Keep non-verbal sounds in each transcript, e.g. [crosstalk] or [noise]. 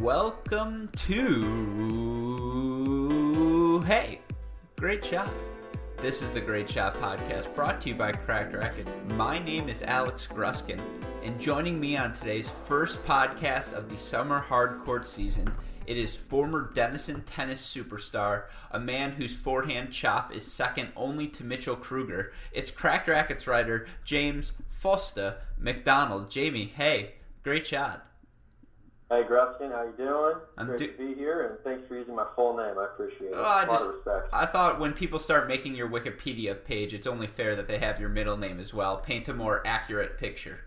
welcome to Hey, Great Shot. This is the Great Shot Podcast brought to you by Cracked Rackets. My name is Alex Gruskin, and joining me on today's first podcast of the summer hardcourt season, it is former Denison tennis superstar, a man whose forehand chop is second only to Mitchell Krueger. It's Cracked Rackets writer James Fosta McDonald. Jamie, hey, great shot. Hey Gruskin, how you doing? I'm Great do- to be here, and thanks for using my full name. I appreciate it. Oh, I a lot just- of respect. I thought when people start making your Wikipedia page, it's only fair that they have your middle name as well. Paint a more accurate picture.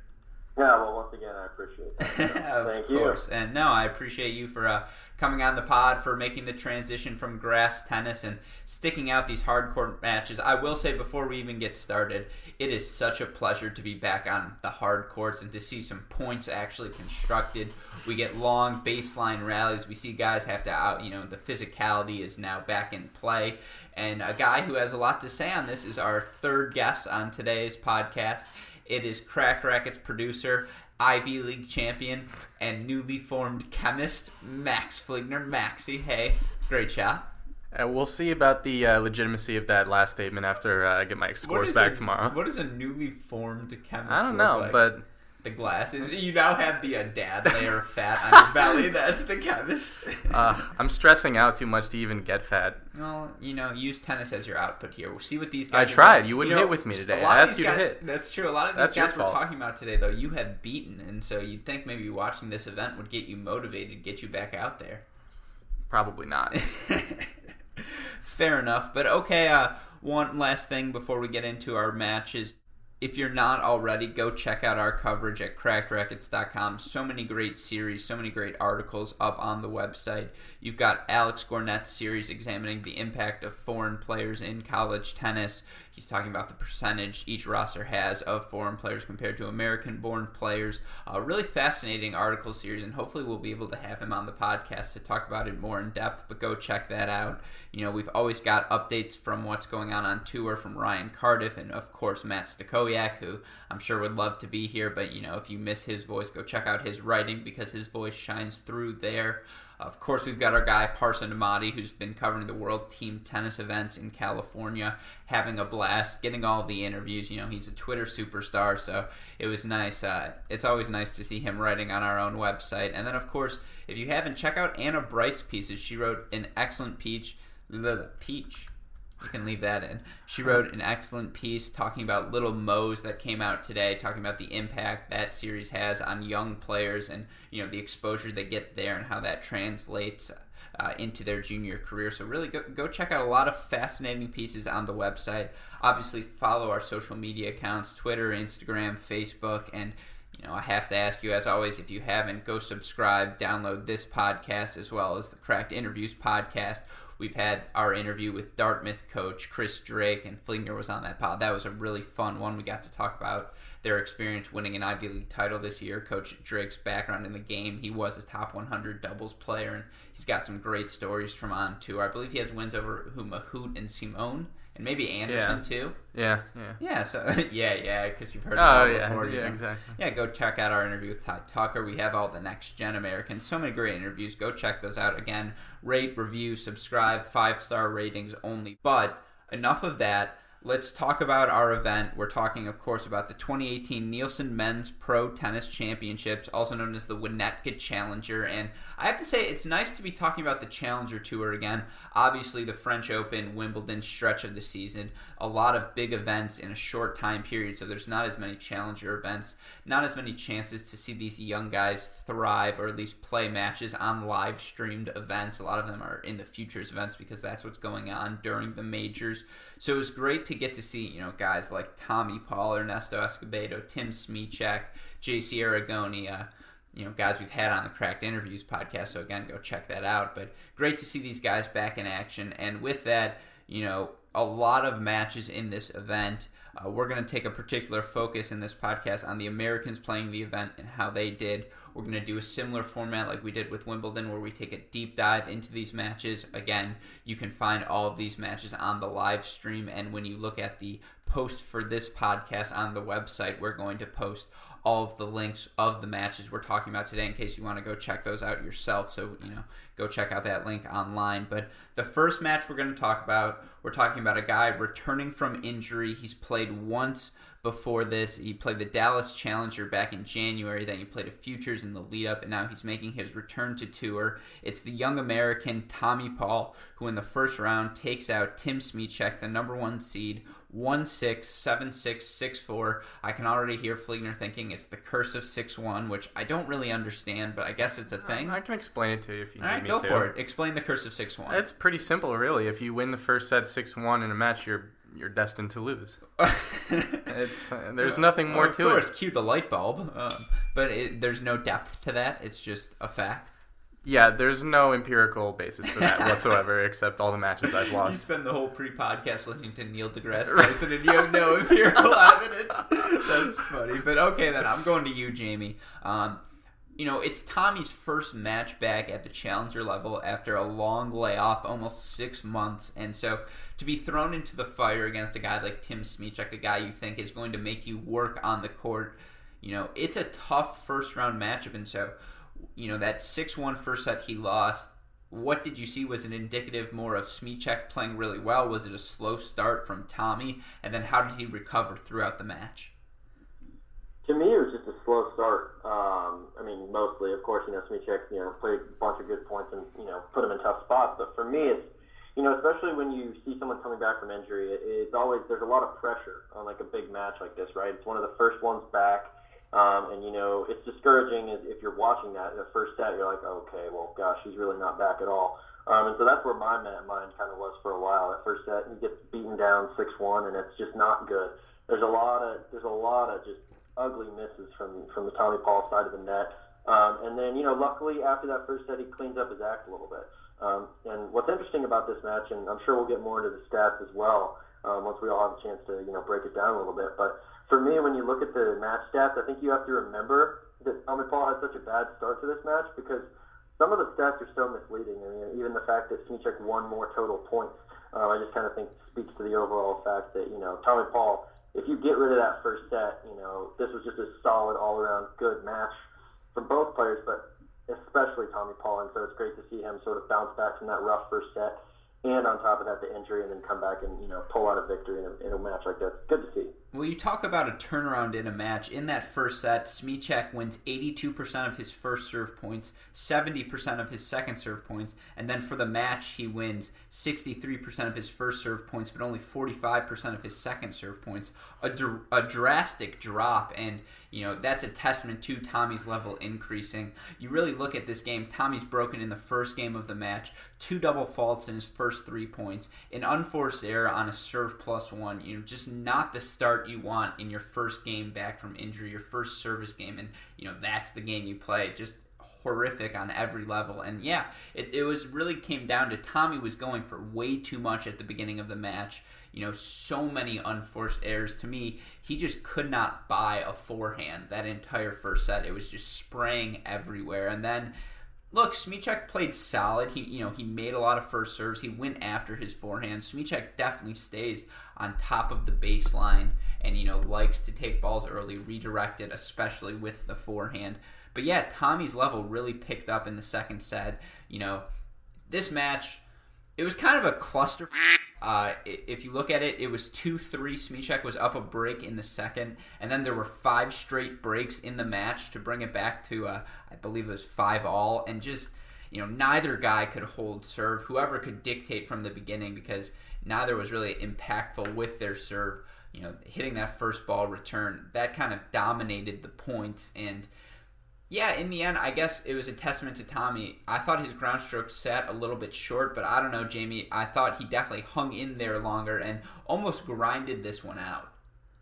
Yeah, well, once again, I appreciate that. So, [laughs] of thank course. And no, I appreciate you for uh, coming on the pod, for making the transition from grass tennis and sticking out these hardcore matches. I will say before we even get started, it is such a pleasure to be back on the hard courts and to see some points actually constructed. We get long baseline rallies. We see guys have to out, you know, the physicality is now back in play. And a guy who has a lot to say on this is our third guest on today's podcast. It is Cracked Rackets producer, Ivy League champion, and newly formed chemist, Max Fligner. Maxie, hey, great shot. Uh, we'll see about the uh, legitimacy of that last statement after uh, I get my scores back a, tomorrow. What is a newly formed chemist I don't know, like? but the glasses. You now have the uh, dad layer of fat on your belly. [laughs] That's the chemist. uh, I'm stressing out too much to even get fat. Well, you know, use tennis as your output here. We'll see what these I guys. are tried. You wouldn't know, hit with me today. I asked you to hit. That's true. A lot of these That's guys we're talking about today, though, you have beaten, and so you'd think maybe watching this event would get you motivated, get you back out there. Probably not. [laughs] [laughs] Fair enough, but okay. Uh, one last thing before we get into our matches. If you're not already, go check out our coverage at crackedrackets.com. So many great series, so many great articles up on the website. You've got Alex Gornet's series examining the impact of foreign players in college tennis. He's talking about the percentage each roster has of foreign players compared to American born players. A really fascinating article series, and hopefully we'll be able to have him on the podcast to talk about it more in depth. But go check that out. You know, we've always got updates from what's going on on tour from Ryan Cardiff and, of course, Matt Stakoyak, who I'm sure would love to be here. But, you know, if you miss his voice, go check out his writing because his voice shines through there. Of course, we've got our guy Parson Amati, who's been covering the World Team Tennis events in California, having a blast, getting all the interviews. You know, he's a Twitter superstar, so it was nice. Uh, it's always nice to see him writing on our own website. And then, of course, if you haven't, check out Anna Bright's pieces. She wrote an excellent peach, the peach. You can leave that in. She wrote an excellent piece talking about Little Mo's that came out today, talking about the impact that series has on young players and you know the exposure they get there and how that translates uh, into their junior career. So really go, go check out a lot of fascinating pieces on the website. Obviously follow our social media accounts, Twitter, Instagram, Facebook, and you know, I have to ask you, as always, if you haven't, go subscribe, download this podcast as well as the Cracked Interviews podcast. We've had our interview with Dartmouth coach Chris Drake, and Fligner was on that pod. That was a really fun one. We got to talk about their experience winning an Ivy League title this year. Coach Drake's background in the game. He was a top 100 doubles player, and he's got some great stories from on tour. I believe he has wins over who Mahut and Simon, and maybe Anderson Yeah. too. yeah, yeah. Yeah, so [laughs] yeah, yeah, because you've heard oh, it Oh yeah, before. you yeah, know. exactly. Yeah, go check out our interview with Todd Tucker. We have all the next gen Americans. So many great interviews. Go check those out. Again, rate, review, subscribe, five star ratings only. But enough of that. Let's talk about our event. We're talking, of course, about the 2018 Nielsen Men's Pro Tennis Championships, also known as the Winnetka Challenger. And I have to say, it's nice to be talking about the Challenger Tour again. Obviously, the French Open, Wimbledon stretch of the season, a lot of big events in a short time period, so there's not as many Challenger events, not as many chances to see these young guys thrive or at least play matches on live streamed events. A lot of them are in the futures events because that's what's going on during the majors. So it was great to get to see, you know, guys like Tommy Paul, Ernesto Escobedo, Tim Smyczek, JC Aragone, uh, you know, guys we've had on the Cracked Interviews podcast. So again, go check that out. But great to see these guys back in action. And with that, you know, a lot of matches in this event. Uh, we're going to take a particular focus in this podcast on the Americans playing the event and how they did. We're going to do a similar format like we did with Wimbledon, where we take a deep dive into these matches. Again, you can find all of these matches on the live stream, and when you look at the post for this podcast on the website, we're going to post all of the links of the matches we're talking about today in case you want to go check those out yourself. So, you know, go check out that link online. But the first match we're going to talk about, we're talking about a guy returning from injury. He's played once before this. He played the Dallas Challenger back in January. Then he played a Futures in the lead up, and now he's making his return to tour. It's the young American Tommy Paul, who in the first round takes out Tim Smyczek, the number one seed, one six seven six six four. I can already hear Fligner thinking it's the curse of six one, which I don't really understand, but I guess it's a uh, thing. I can explain it to you if you All need right, me go to. for it. Explain the curse of six one. It's pretty simple, really. If you win the first set six one in a match, you're you're destined to lose. [laughs] It's uh, there's nothing more of to course, it. cue the light bulb, um, but it, there's no depth to that. It's just a fact. Yeah, there's no empirical basis for that [laughs] whatsoever, except all the matches I've lost. You spend the whole pre-podcast listening to Neil deGrasse [laughs] Tyson, and you have no empirical evidence. That's funny, but okay then. I'm going to you, Jamie. Um, you know, it's Tommy's first match back at the challenger level after a long layoff, almost six months, and so to be thrown into the fire against a guy like Tim Smyczek, a guy you think is going to make you work on the court, you know, it's a tough first round matchup, and so you know that 6-1 first set he lost what did you see was it indicative more of Smyczek playing really well? Was it a slow start from Tommy? And then how did he recover throughout the match? To me, it was just a slow start. Um, I mean, mostly, of course, you know, Smyczek, you know, played a bunch of good points and, you know, put him in tough spots. But for me, it's, you know, especially when you see someone coming back from injury, it, it's always, there's a lot of pressure on, like, a big match like this, right? It's one of the first ones back. Um, and, you know, it's discouraging if- you're watching that the first set. You're like, okay, well, gosh, he's really not back at all. Um, and so that's where my mind kind of was for a while. That first set, he gets beaten down 6-1, and it's just not good. There's a lot of there's a lot of just ugly misses from from the Tommy Paul side of the net. Um, and then you know, luckily after that first set, he cleans up his act a little bit. Um, and what's interesting about this match, and I'm sure we'll get more into the stats as well um, once we all have a chance to you know break it down a little bit. But for me, when you look at the match stats, I think you have to remember that Tommy Paul had such a bad start to this match because some of the stats are so misleading. I mean, even the fact that Smyczek won more total points, um, I just kind of think speaks to the overall fact that you know Tommy Paul. If you get rid of that first set, you know this was just a solid all-around good match from both players, but especially Tommy Paul. And so it's great to see him sort of bounce back from that rough first set, and on top of that the injury, and then come back and you know pull out a victory in a, in a match like that. Good to see. Well, you talk about a turnaround in a match. In that first set, Smyczek wins 82% of his first serve points, 70% of his second serve points, and then for the match, he wins 63% of his first serve points, but only 45% of his second serve points. A, dr- a drastic drop, and you know that's a testament to Tommy's level increasing. You really look at this game. Tommy's broken in the first game of the match, two double faults in his first three points, an unforced error on a serve plus one. You know, just not the start you want in your first game back from injury, your first service game, and you know that's the game you play. Just horrific on every level. And yeah, it, it was really came down to Tommy was going for way too much at the beginning of the match. You know, so many unforced errors. To me, he just could not buy a forehand that entire first set. It was just spraying everywhere. And then look, Smyczek played solid. He, you know, he made a lot of first serves. He went after his forehand. Smyczek definitely stays on top of the baseline and you know likes to take balls early, redirect it, especially with the forehand. But yeah, Tommy's level really picked up in the second set. You know, this match, it was kind of a cluster. Uh, if you look at it, it was 2 3. Smyczek was up a break in the second, and then there were five straight breaks in the match to bring it back to, uh, I believe it was 5 all. And just, you know, neither guy could hold serve. Whoever could dictate from the beginning because neither was really impactful with their serve. You know, hitting that first ball return, that kind of dominated the points. And yeah, in the end, I guess it was a testament to Tommy. I thought his ground stroke sat a little bit short, but I don't know, Jamie. I thought he definitely hung in there longer and almost grinded this one out.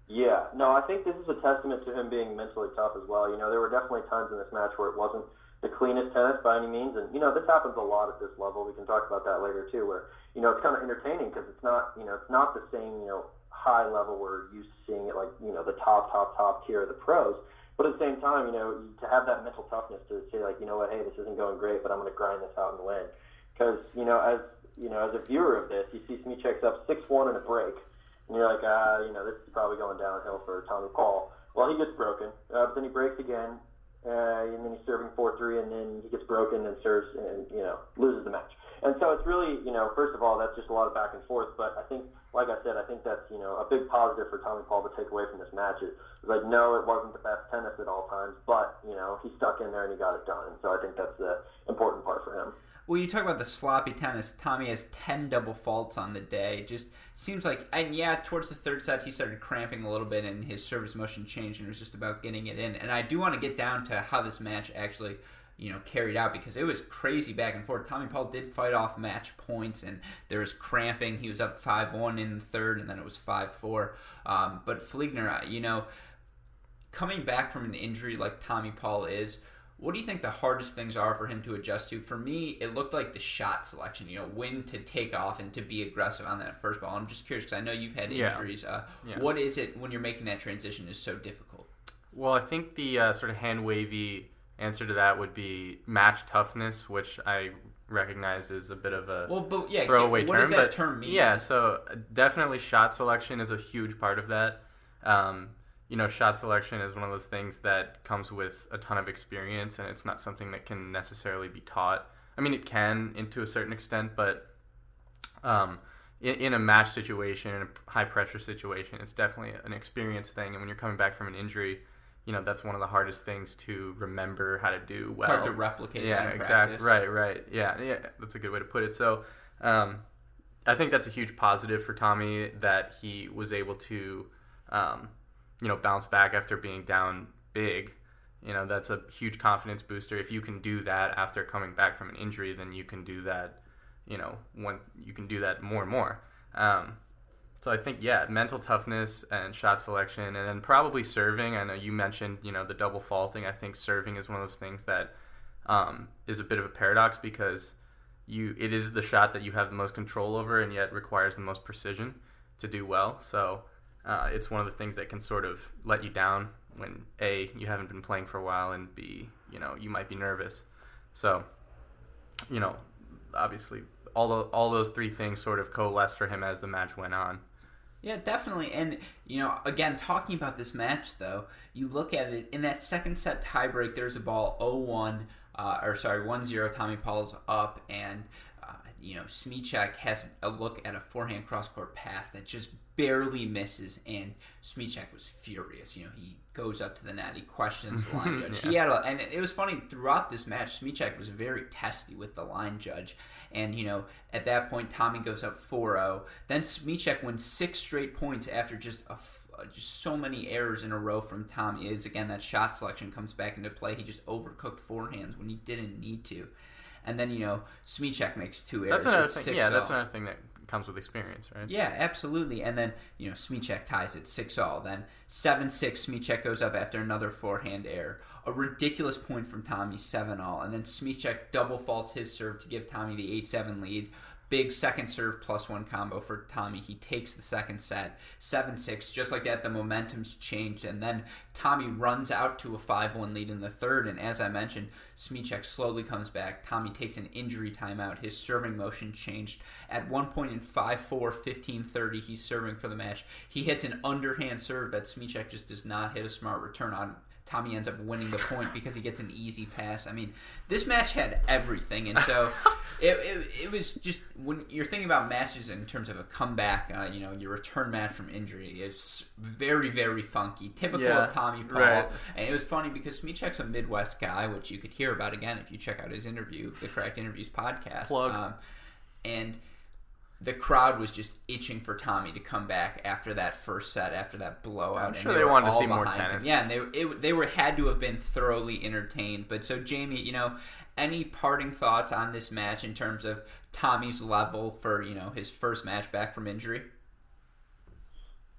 Yeah, no, I think this is a testament to him being mentally tough as well. You know, there were definitely times in this match where it wasn't the cleanest tennis by any means. And you know, this happens a lot at this level. We can talk about that later too, where you know it's kind of entertaining because it's not you know it's not the same you know high level we're used to seeing it like you know the top top top tier of the pros. But at the same time, you know, to have that mental toughness to say like, you know what, hey, this isn't going great, but I'm going to grind this out and win. Because you know, as you know, as a viewer of this, you see Smyczek's up six one in a break, and you're like, ah, you know, this is probably going downhill for Tommy Paul. Well, he gets broken, uh, but then he breaks again, uh, and then he's serving four three, and then he gets broken and serves and you know loses the match. And so it's really, you know, first of all, that's just a lot of back and forth. But I think, like I said, I think that's you know a big positive for Tommy Paul to take away from this match. Is like, no, it wasn't the best tennis at all times, but you know he stuck in there and he got it done. And so I think that's the important part for him. Well, you talk about the sloppy tennis. Tommy has 10 double faults on the day. Just seems like, and yeah, towards the third set, he started cramping a little bit and his service motion changed and it was just about getting it in. And I do want to get down to how this match actually, you know, carried out because it was crazy back and forth. Tommy Paul did fight off match points and there was cramping. He was up 5 1 in the third and then it was 5 4. Um, but Fligner, you know, coming back from an injury like Tommy Paul is, what do you think the hardest things are for him to adjust to? For me, it looked like the shot selection. You know, when to take off and to be aggressive on that first ball. I'm just curious because I know you've had injuries. Yeah. Uh, yeah. What is it when you're making that transition is so difficult? Well, I think the uh, sort of hand wavy answer to that would be match toughness, which I recognize is a bit of a well, but yeah, throwaway what term. What does that term mean? Yeah, so definitely shot selection is a huge part of that. Um, you know, shot selection is one of those things that comes with a ton of experience, and it's not something that can necessarily be taught. I mean, it can, into a certain extent, but um, in, in, a match situation, in a high pressure situation, it's definitely an experience thing. And when you're coming back from an injury, you know that's one of the hardest things to remember how to do well. It's hard to replicate. Yeah, exactly. Right, right. Yeah, yeah. That's a good way to put it. So, um, I think that's a huge positive for Tommy that he was able to. Um, you know, bounce back after being down big, you know, that's a huge confidence booster. If you can do that after coming back from an injury, then you can do that, you know, when you can do that more and more. Um, so I think yeah, mental toughness and shot selection, and then probably serving. I know you mentioned you know the double faulting. I think serving is one of those things that um, is a bit of a paradox because you it is the shot that you have the most control over, and yet requires the most precision to do well. So uh, it's one of the things that can sort of let you down when a you haven't been playing for a while and b you know you might be nervous so you know obviously all the, all those three things sort of coalesced for him as the match went on yeah, definitely. And, you know, again, talking about this match, though, you look at it in that second set tiebreak, there's a ball 0 1, uh, or sorry, 1 0. Tommy Paul's up, and, you know, Smyczek has a look at a forehand cross court pass that just barely misses, and Smyczek was furious. You know, he goes up to the net, he questions the line [laughs] judge. yeah. He had, a, and it was funny throughout this match. Smyczek was very testy with the line judge, and you know, at that point, Tommy goes up 4-0. Then Smyczek wins six straight points after just a uh, just so many errors in a row from Tommy. Is again that shot selection comes back into play. He just overcooked forehands when he didn't need to. And then you know Smyczek makes two errors. That's another thing. Yeah, that's another thing that comes with experience, right? Yeah, absolutely. And then, you know, Smyczek ties it 6 all. Then 7 6, Smyczek goes up after another forehand error. A ridiculous point from Tommy, 7 all. And then Smyczek double faults his serve to give Tommy the 8 7 lead. Big second serve plus one combo for Tommy. He takes the second set, 7 6. Just like that, the momentum's changed. And then Tommy runs out to a 5 1 lead in the third. And as I mentioned, Smyczek slowly comes back. Tommy takes an injury timeout. His serving motion changed. At one point in 5 4, 15 30, he's serving for the match. He hits an underhand serve that Smyczek just does not hit a smart return on. Tommy ends up winning the point because he gets an easy pass. I mean, this match had everything, and so [laughs] it, it, it, was just when you're thinking about matches in terms of a comeback, uh, you know, your return match from injury is very, very funky, typical yeah, of Tommy Paul. Right. And it was funny because Smyczek's a Midwest guy, which you could hear about again if you check out his interview, the Cracked Interviews podcast. Plug. Um, and the crowd was just itching for Tommy to come back after that first set, after that blowout. I'm sure they, they wanted to see more tennis. Him. Yeah, and they it, they were had to have been thoroughly entertained. But so Jamie, you know, any parting thoughts on this match in terms of Tommy's level for you know his first match back from injury?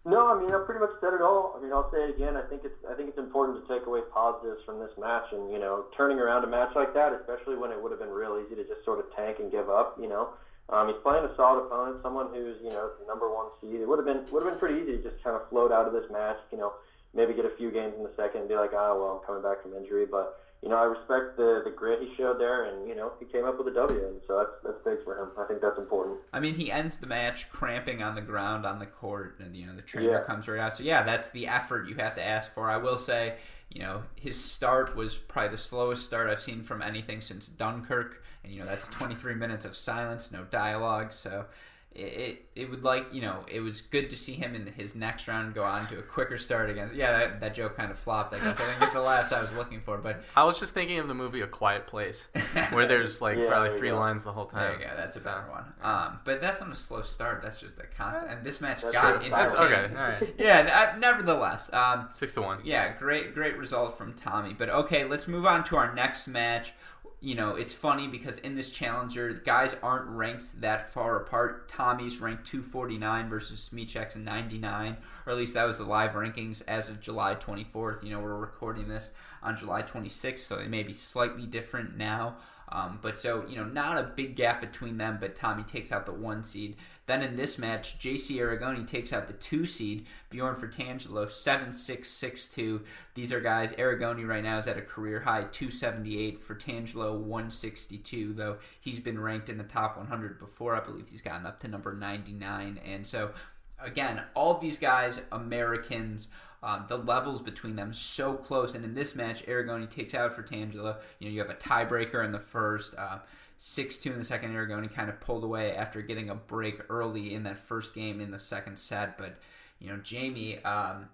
No, I mean I pretty much said it all. I mean I'll say it again. I think it's I think it's important to take away positives from this match, and you know turning around a match like that, especially when it would have been real easy to just sort of tank and give up. You know, um, he's playing a solid opponent, someone who's you know the number one seed. It would have been would have been pretty easy to just kind of float out of this match. You know, maybe get a few games in the second and be like, oh well, I'm coming back from injury, but you know, I respect the the grit he showed there, and you know, he came up with a W, and so that's that's big for him. I think that's important. I mean, he ends the match cramping on the ground on the court, and you know, the trainer Yeah. comes right out. So yeah, that's the effort you have to ask for. I will say, you know, his start was probably the slowest start I've seen from anything since Dunkirk, and you know, that's 23 minutes of silence, no dialogue. So. It, it, it would like you know it was good to see him in his next round go on to a quicker start again. Yeah, that, that joke kind of flopped. I guess I didn't get the laughs I was looking for, but I was just thinking of the movie A Quiet Place, where there's like [laughs] Yeah, probably three go. lines the whole There time. you go. That's a better one. Um, but that's not a slow start. That's just a constant. And this match That's got into That's okay. All right, [laughs] Yeah. Nevertheless, um, six to one. yeah, great, great result from Tommy. But okay, let's move on to our next match. You know, it's funny because in this challenger, guys aren't ranked that far apart. Tommy's ranked 249 versus Smyczek's 99, or at least that was the live rankings as of July 24th. You know, we're recording this on July 26th, so they may be slightly different now. Um, but so, you know, not a big gap between them, but Tommy takes out the one seed. Then in this match, JC Aragone takes out the two seed, Bjorn Fratangelo, 7 6 6 2. These are guys, Aragone right now is at a career high 278, Fratangelo 162, though he's been ranked in the top 100 before. I believe he's gotten up to number 99. And so, again, all these guys, Americans, um, the levels between them so close. And in this match, Aragone takes out Fratangelo. You know, you have a tiebreaker in the first. Uh, 6 2 in the second. Aragone kind of pulled away after getting a break early in that first game in the second set. But, you know, Jamie, um,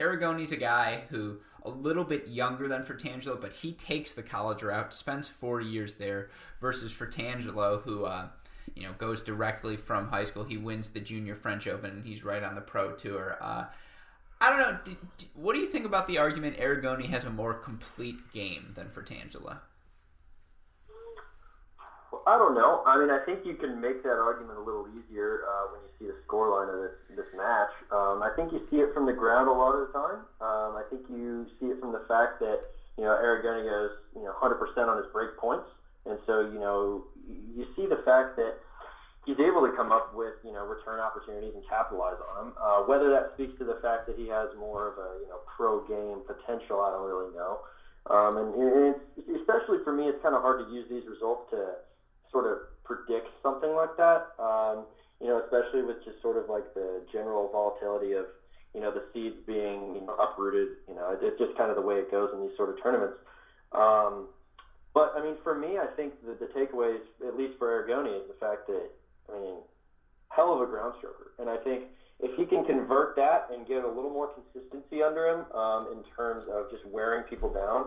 Aragone's a guy who a little bit younger than for Fratangelo, but he takes the college route, spends four years there, versus for Fratangelo, who uh, you know goes directly from high school. He wins the Junior French Open, and he's right on the pro tour. Uh, I don't know. D- d- what do you think about the argument Aragone has a more complete game than Fratangelo? Well, I don't know. I mean, I think you can make that argument a little easier uh, when you see the scoreline of this this match. Um, I think you see it from the ground a lot of the time. Um, I think you see it from the fact that you know Aragone goes you know 100% on his break points, and so you know you see the fact that he's able to come up with you know return opportunities and capitalize on them. Uh, whether that speaks to the fact that he has more of a you know pro game potential, I don't really know. Um, and, and it's, especially for me, it's kind of hard to use these results to sort of predict something like that. Um, you know, especially with just sort of like the general volatility of you know the seeds being you know, uprooted. You know, it, it's just kind of the way it goes in these sort of tournaments. Um, but I mean, for me, I think the, the takeaway, at least for Aragone, is the fact that I mean, hell of a ground stroker, and I think if he can convert that and get a little more consistency under him um, in terms of just wearing people down,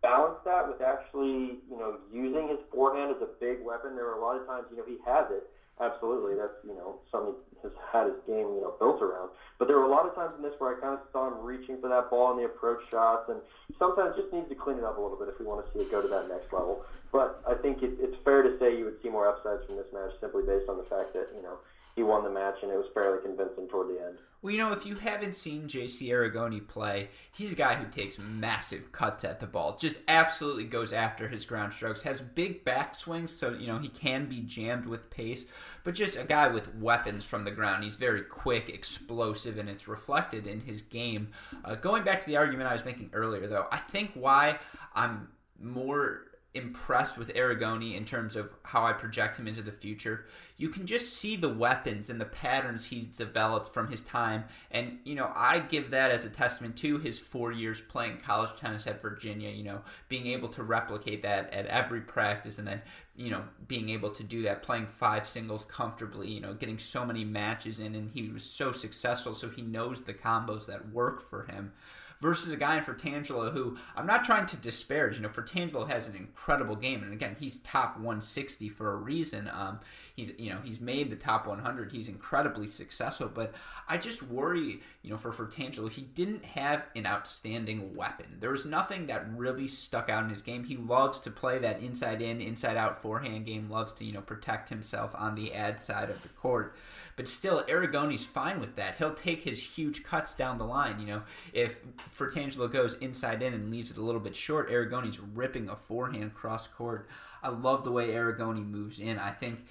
balance that with actually, you know, using his forehand as a big weapon. There are a lot of times, you know, he has it. Absolutely, that's you know something has had his game you know built around. But there were a lot of times in this where I kind of saw him reaching for that ball in the approach shots, and sometimes just needs to clean it up a little bit if we want to see it go to that next level. But I think it, it's fair to say you would see more upsides from this match simply based on the fact that you know he won the match and it was fairly convincing toward the end. Well, you know, if you haven't seen JC Aragone play, he's a guy who takes massive cuts at the ball. Just absolutely goes after his ground strokes. Has big backswings, so, you know, he can be jammed with pace. But just a guy with weapons from the ground. He's very quick, explosive, and it's reflected in his game. Uh, going back to the argument I was making earlier, though, I think why I'm more impressed with Aragone in terms of how I project him into the future. You can just see the weapons and the patterns he's developed from his time. And, you know, I give that as a testament to his four years playing college tennis at Virginia, you know, being able to replicate that at every practice and then, you know, being able to do that, playing five singles comfortably, you know, getting so many matches in. And he was so successful, so he knows the combos that work for him versus a guy in Fratangelo who I'm not trying to disparage. You know, Fratangelo has an incredible game, and again, he's top 160 for a reason. Um, he's you know he's made the top 100. He's incredibly successful, but I just worry, you know, for Fratangelo, he didn't have an outstanding weapon. There was nothing that really stuck out in his game. He loves to play that inside in, inside out forehand game. Loves to you know protect himself on the ad side of the court. But still, Aragone's fine with that. He'll take his huge cuts down the line. You know, if Fratangelo goes inside in and leaves it a little bit short, Aragone's ripping a forehand cross court. I love the way Aragone moves in. I think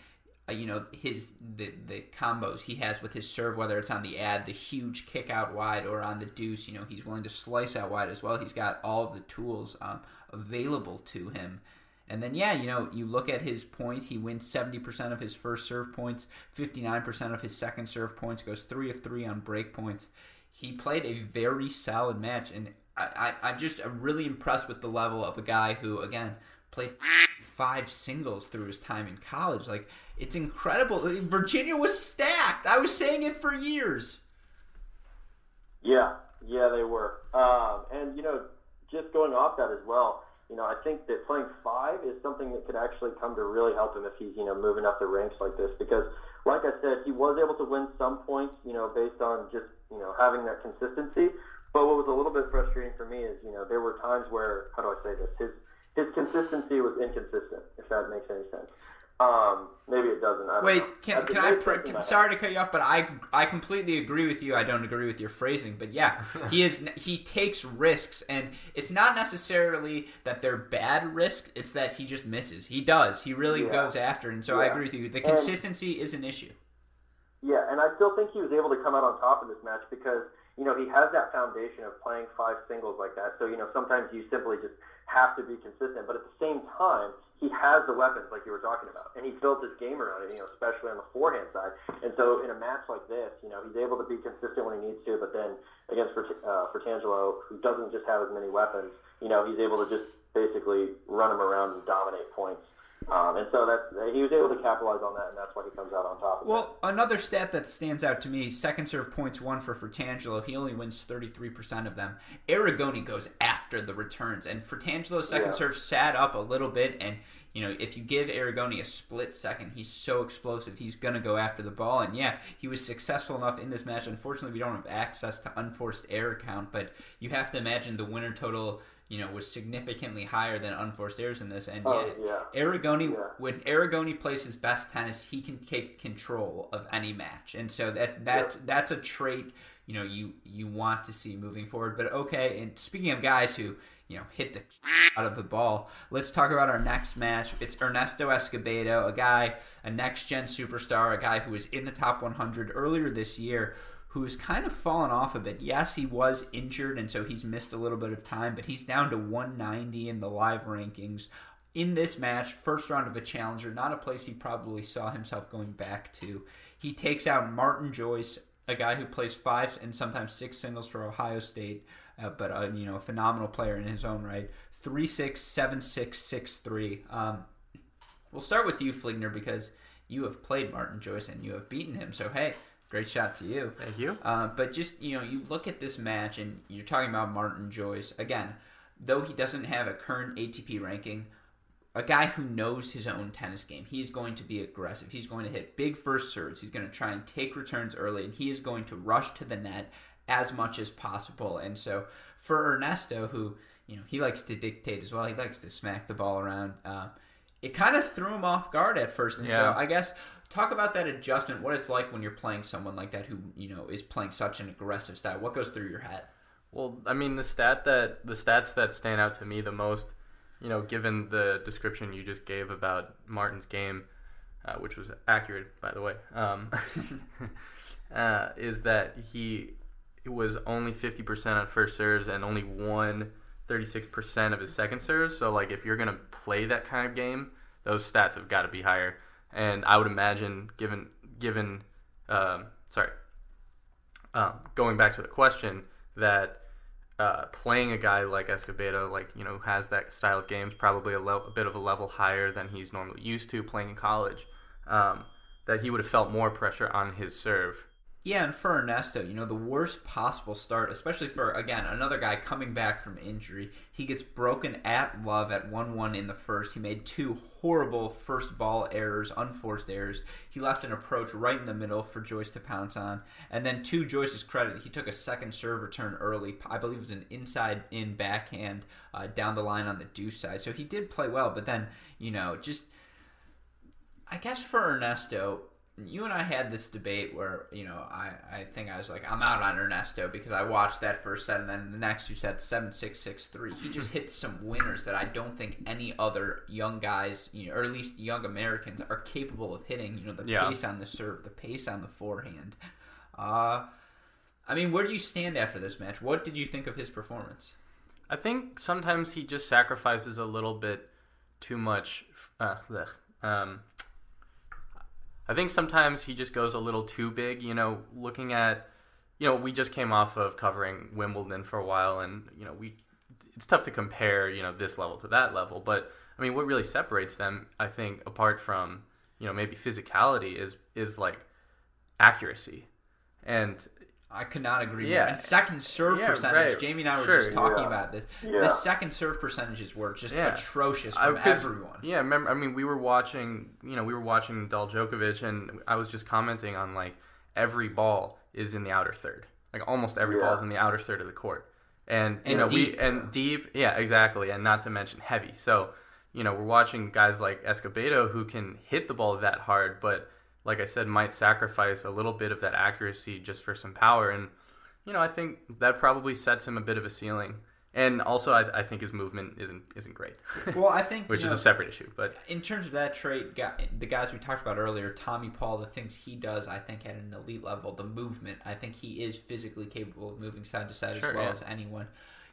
uh, you know his the the combos he has with his serve, whether it's on the ad, the huge kick out wide, or on the deuce. You know he's willing to slice out wide as well. He's got all of the tools um, available to him. And then yeah, you know you look at his points. He wins seventy percent of his first serve points, fifty nine percent of his second serve points. Goes three of three on break points. He played a very solid match, and I, I I'm just really impressed with the level of a guy who again played five singles through his time in college. Like it's incredible. Virginia was stacked. I was saying it for years. Yeah, yeah, they were. Um, and you know, just going off that as well, you know, I think that playing five is something that could actually come to really help him if he's you know moving up the ranks like this. Because, like I said, he was able to win some points, you know, based on just you know having that consistency. But what was a little bit frustrating for me is, you know, there were times where, how do I say this? His his consistency was inconsistent, if that makes any sense. Um, maybe it doesn't. I Wait, know. can, can I? Pr- can, sorry to cut you off, but I I completely agree with you. I don't agree with your phrasing, but yeah, [laughs] he is he takes risks, and it's not necessarily that they're bad risks. It's that he just misses. He does. He really Yeah. goes after, and so I agree with you. The And- consistency is an issue. Yeah, and I still think he was able to come out on top of this match because you know he has that foundation of playing five singles like that. So you know sometimes you simply just have to be consistent, but at the same time he has the weapons like you were talking about, and he built his game around it. You know, especially on the forehand side. And so in a match like this, you know he's able to be consistent when he needs to, but then against Frat- uh, who doesn't just have as many weapons, you know he's able to just basically run him around and dominate points. Um, and so that's he was able to capitalize on that, and that's why he comes out on top. Of that. Well, another stat that stands out to me: second serve points won for Fratangelo. He only wins thirty three percent of them. Aragone goes after the returns, and Fratangelo's second Yeah. serve sat up a little bit. And you know, if you give Aragone a split second, he's so explosive. He's gonna go after the ball. And yeah, he was successful enough in this match. Unfortunately, we don't have access to unforced error count, but you have to imagine the winner total. You know, was significantly higher than unforced errors in this, and Oh, yeah, yeah. Aragone, Yeah. when Aragone plays his best tennis, he can take control of any match, and so that that's that's a trait you know you you want to see moving forward. But okay, and speaking of guys who you know hit the [laughs] out of the ball, let's talk about our next match. It's Ernesto Escobedo, a guy, a next gen superstar, a guy who was in the top 100 earlier this year. Who's kind of fallen off a bit. Yes, he was injured, and so he's missed a little bit of time, but he's down to 190 in the live rankings in this match, first round of a challenger, not a place he probably saw himself going back to. He takes out Martin Joyce, a guy who plays five and sometimes six singles for Ohio State, uh, but a you know a phenomenal player in his own right. Three six seven six six three. Um, we'll start with you, Fligner, because you have played Martin Joyce and you have beaten him. So hey, great shot to you. Thank you. Uh, but just you know, you look at this match and you're talking about Martin Joyce again. Though he doesn't have a current ATP ranking, a guy who knows his own tennis game. He's going to be aggressive. He's going to hit big first serves. He's going to try and take returns early, and he is going to rush to the net as much as possible. And so for Ernesto, who you know he likes to dictate as well, he likes to smack the ball around. Uh, it kind of threw him off guard at first, and Yeah. so I guess talk about that adjustment. What it's like when you're playing someone like that who you know is playing such an aggressive style. What goes through your head? Well, I mean, the stat that the stats that stand out to me the most, you know, given the description you just gave about Martin's game, uh, which was accurate, by the way, um, [laughs] [laughs] uh, is that he was only 50% on first serves and only won 36% of his second serves. So, like, if you're going to play that kind of game, those stats have got to be higher. And I would imagine, given, given, um, sorry, um, going back to the question, that uh, playing a guy like Escobedo, like you know, has that style of games, probably a, le- a bit of a level higher than he's normally used to playing in college. Um, that he would have felt more pressure on his serve. Yeah, and for Ernesto, you know, the worst possible start, especially for, again, another guy coming back from injury. He gets broken at love at 1 1 in the first. He made two horrible first ball errors, unforced errors. He left an approach right in the middle for Joyce to pounce on. And then, to Joyce's credit, he took a second serve return early. I believe it was an inside in backhand uh, down the line on the deuce side. So he did play well, but then, you know, just. I guess for Ernesto, you and I had this debate where you know I, I think I was like I'm out on Ernesto because I watched that first set and then the next two sets seven six six three he just [laughs] hit some winners that I don't think any other young guys you know, or at least young Americans are capable of hitting you know the Yeah. pace on the serve the pace on the forehand uh I mean where do you stand after this match what did you think of his performance I think sometimes he just sacrifices a little bit too much. Uh, um, I think sometimes he just goes a little too big. You know, looking at, you know, we just came off of covering Wimbledon for a while, and you know, we it's tough to compare, you know, this level to that level. But I mean, what really separates them, I think, apart from you know maybe physicality, is is like accuracy, and I could not agree Yeah. more. And second serve Yeah, percentage, right. Jamie and I were Sure. just talking Yeah. about this. Yeah. The second serve percentages were just Yeah. atrocious I- everyone. Yeah, remember? I mean, we were watching. You know, we were watching Nadal Djokovic, and I was just commenting on like every ball is in the outer third. Like almost every Yeah. ball is in the outer third of the court, and you And know deep. we and deep. Yeah, exactly, and not to mention heavy. So you know, we're watching guys like Escobedo who can hit the ball that hard, but like I said, might sacrifice a little bit of that accuracy just for some power. And you know, I think that probably sets him a bit of a ceiling. And also, I, I think his movement isn't isn't great. [laughs] Well, I think [laughs] which is know, a separate issue. But in terms of that trait, guy- the guys we talked about earlier, Tommy Paul, the things he does, I think at an elite level, the movement, I think he is physically capable of moving side to side Sure, as well yeah. as anyone.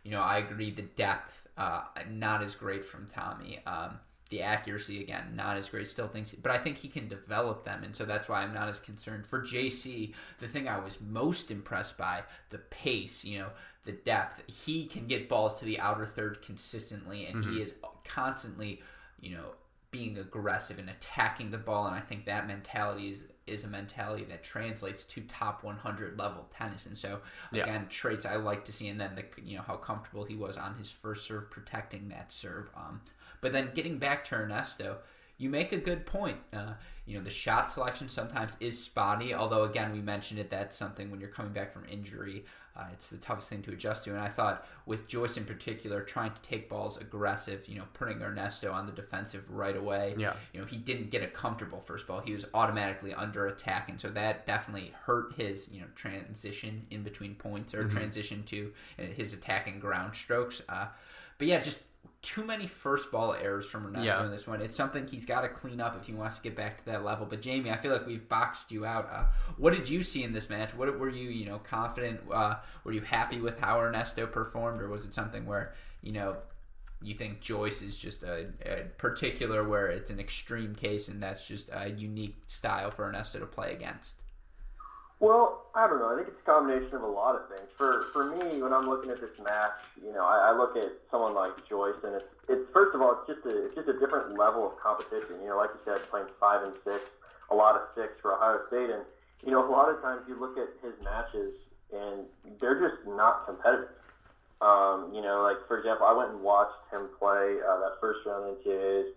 You know, I agree. The depth, uh, not as great from Tommy. Um, the accuracy again, not as great. Still thinks, but I think he can develop them, and so that's why I'm not as concerned. For JC, the thing I was most impressed by, the pace. You know, the depth. He can get balls to the outer third consistently, and he is constantly, you know, being aggressive and attacking the ball. And I think that mentality is is a mentality that translates to top 100 level tennis. And so Yeah. again, traits I like to see, and then the you know how comfortable he was on his first serve, protecting that serve. Um, but then getting back to Ernesto, you make a good point. Uh, you know, the shot selection sometimes is spotty, although, again, we mentioned it, that's something when you're coming back from injury, uh, it's the toughest thing to adjust to. And I thought with Joyce in particular, trying to take balls aggressive, you know, putting Ernesto on the defensive right away. Yeah. You know, he didn't get a comfortable first ball. He was automatically under attack. And so that definitely hurt his, you know, transition in between points or transition to uh, his attacking ground strokes. Uh, but yeah, just too many first ball errors from Ernesto Yeah. in this one. It's something he's got to clean up if he wants to get back to that level. But Jamie, I feel like we've boxed you out. Uh, what did you see in this match? What were you, you know, confident? Uh, were you happy with how Ernesto performed, or was it something where you know you think Joyce is just a, a particular where it's an extreme case and that's just a unique style for Ernesto to play against? Well, I don't know. I think it's a combination of a lot of things. For for me, when I'm looking at this match, you know, I, I look at someone like Joyce, and it's it's first of all, it's just a it's just a different level of competition. You know, like you said, playing five and six, a lot of six for Ohio State, and you know, a lot of times you look at his matches, and they're just not competitive. Um, you know, like for example, I went and watched him play uh, that first round NCAAs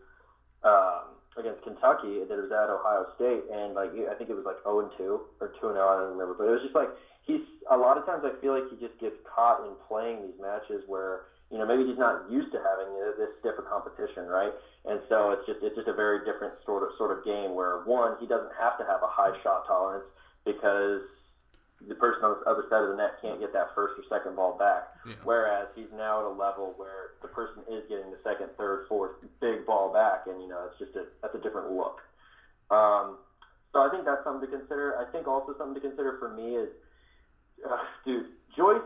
um, against Kentucky that was at Ohio State, and like I think it was like 0 and 2 or 2 and 0, I don't remember, but it was just like he's a lot of times I feel like he just gets caught in playing these matches where you know maybe he's not used to having this stiff competition, right? And so it's just it's just a very different sort of sort of game where one he doesn't have to have a high shot tolerance because the person on the other side of the net can't get that first or second ball back. Yeah. Whereas he's now at a level where the person is getting the second, third, fourth big ball back, and you know it's just a that's a different look. Um, so I think that's something to consider. I think also something to consider for me is, uh, dude, Joyce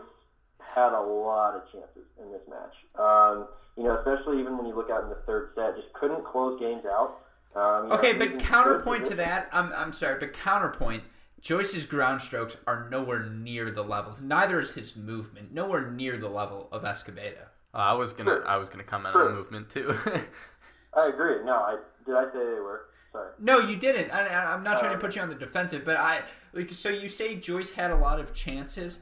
had a lot of chances in this match. Um, you know, especially even when you look out in the third set, just couldn't close games out. Um, you know, Okay, but counterpoint to that, I'm, I'm sorry, but counterpoint, Joyce's ground strokes are nowhere near the levels. Neither is his movement. Nowhere near the level of Escobedo. uh, I was gonna Sure. I was gonna comment Sure. on movement too. [laughs] I agree. No, I did I say they were. Sorry. No, you didn't. I, I- I'm not trying to Oh. put you on the defensive, but I like. So you say Joyce had a lot of chances.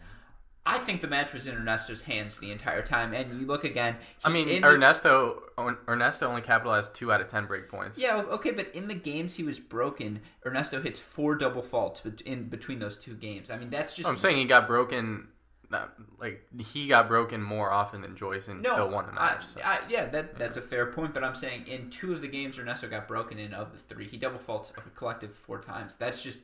I think the match was in Ernesto's hands the entire time, and you look again. I mean, in the- Ernesto Ernesto only capitalized two out of ten break points. Yeah, okay, but in the games he was broken, Ernesto hits four double faults in between those two games. I mean, that's just I'm saying he got broken that, like he got broken more often than Joyce and No, still won the match. I, so. I, yeah, that that's a fair point. But I'm saying in two of the games Ernesto got broken in of the three, he double faults a collective four times. That's just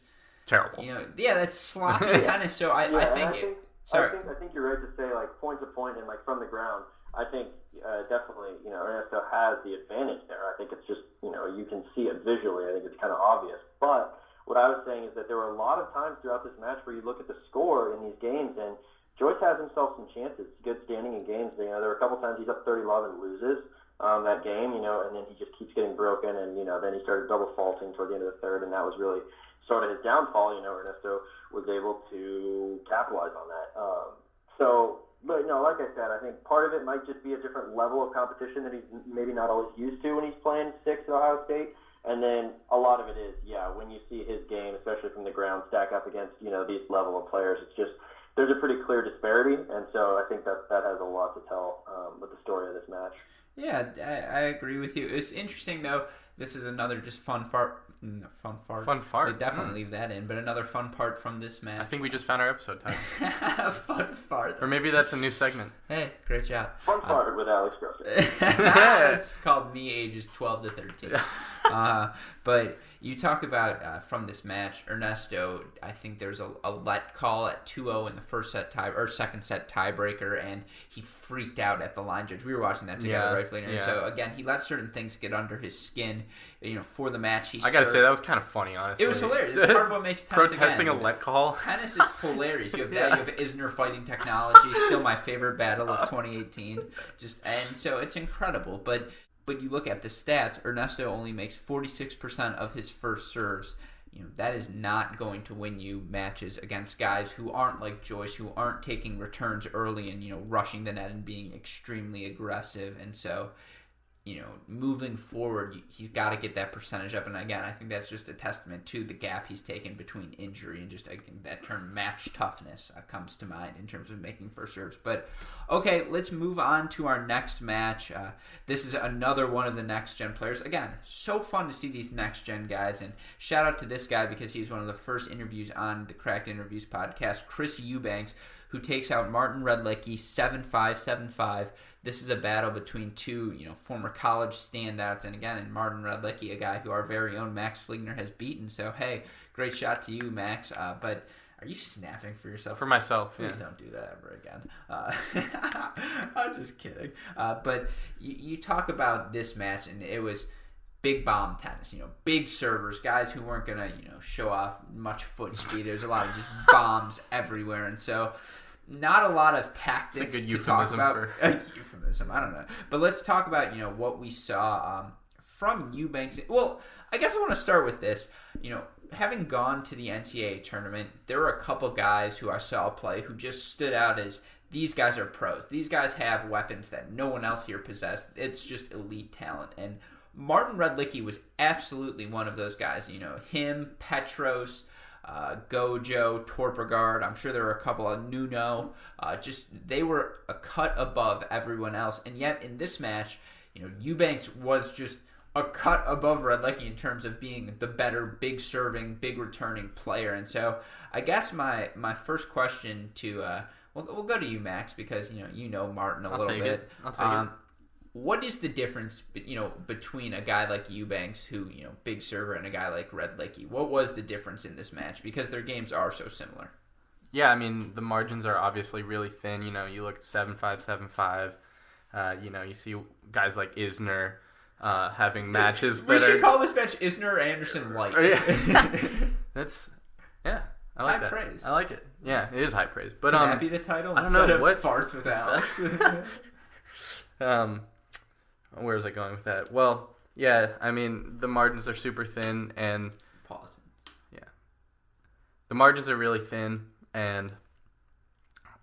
Terrible. you know, yeah, that's sloppy [laughs] tennis. So I, Yeah, I think, I it- think, sorry. I think I think you're right to say like point to point and like from the ground. I think uh, definitely you know Ernesto has the advantage there. I think it's just you know you can see it visually. I think it's kind of obvious. But what I was saying is that there were a lot of times throughout this match where you look at the score in these games and Joyce has himself some chances. Good standing in games. You know there were a couple times he's up 30 love and loses um, that game. You know and then he just keeps getting broken and you know then he started double faulting toward the end of the third and that was really sort of his downfall. You know Ernesto was able to capitalize on that. Um, so, but you know, like I said, I think part of it might just be a different level of competition that he's maybe not always used to when he's playing six at Ohio State. And then a lot of it is, yeah, when you see his game, especially from the ground, stack up against you know these level of players, it's just there's a pretty clear disparity, and so I think that that has a lot to tell um, with the story of this match. Yeah, I, I agree with you. It's interesting though. This is another just fun fart. Mm, Fun fart. Fun fart. We definitely leave that in, but another fun part from this match. I think we just found our episode title. [laughs] fun fart. or maybe that's a new segment. Hey, great job. Fun part with Alex Gross. [laughs] it's called me ages 12 to 13 [laughs] uh, but you talk about uh, from this match ernesto i think there's a, a let call at 2-0 in the first set tie or second set tiebreaker and he freaked out at the line judge we were watching that together Yeah, right Flater? yeah. so again he let certain things get under his skin you know for the match he I gotta served- say that was kind of funny, honestly. it was hilarious it's part of what makes [laughs] tennis Protesting again, a let call. [laughs] Tennis is hilarious. You have that. Yeah. You have [laughs] Isner fighting technology. Still my favorite battle of 2018. Just and so it's incredible. But but you look at the stats. Ernesto only makes 46 percent of his first serves. You know that is not going to win you matches against guys who aren't like Joyce, who aren't taking returns early and you know rushing the net and being extremely aggressive. And so you know, moving forward, he's got to get that percentage up. And again, I think that's just a testament to the gap he's taken between injury and just again, that term match toughness uh, comes to mind in terms of making first serves. But okay, let's move on to our next match. Uh, this is another one of the next gen players. Again, so fun to see these next gen guys. And shout out to this guy because he one of the first interviews on the Cracked Interviews podcast, Chris Eubanks, who takes out Martin Redlicki 7 5 7 5 this is a battle between two, you know, former college standouts, and again, and Martin Redlicki, a guy who our very own Max Fligner has beaten. So, hey, great shot to you, Max. Uh, but are you snapping for yourself? For myself, Please yeah. don't do that ever again. Uh, [laughs] I'm just kidding. Uh, but you, you talk about this match, and it was big bomb tennis. You know, big servers, guys who weren't gonna, you know, show off much foot speed. There's a lot of just [laughs] bombs everywhere, and so not a lot of tactics good to talk euphemism about. [laughs] for- Uh, euphemism, I don't know. But let's talk about you know what we saw um, from Eubanks. Well, I guess I want to start with this. You know, having gone to the NCAA tournament, there were a couple guys who I saw play who just stood out as these guys are pros. These guys have weapons that no one else here possessed. It's just elite talent. And Martin Redlicki was absolutely one of those guys. You know, him, Petros, uh, Gojo, Torpegaard. I'm sure there were a couple of Nuno. Uh, just they were a cut above everyone else. And yet in this match, you know, Eubanks was just a cut above Redlicki in terms of being the better big serving, big returning player. And so I guess my my first question to uh, we'll, we'll go to you, Max, because you know you know Martin a I'll little bit. it. I'll take it. What is the difference, you know, between a guy like Eubanks, who you know, big server, and a guy like Redlicki? What was the difference in this match? Because their games are so similar. Yeah, I mean the margins are obviously really thin. You know, you look at seven five seven five. Uh, you know, you see guys like Isner uh, having matches we should are. call this match Isner Anderson Light. Oh, yeah. [laughs] [laughs] That's yeah. I like High that. praise. I like it. Yeah, it is high praise. But Can um, that be the title? I don't know, what- farts with Alex. [laughs] um, where was I going with that? Well, yeah, I mean the margins are super thin, and Pause. Yeah, the margins are really thin, and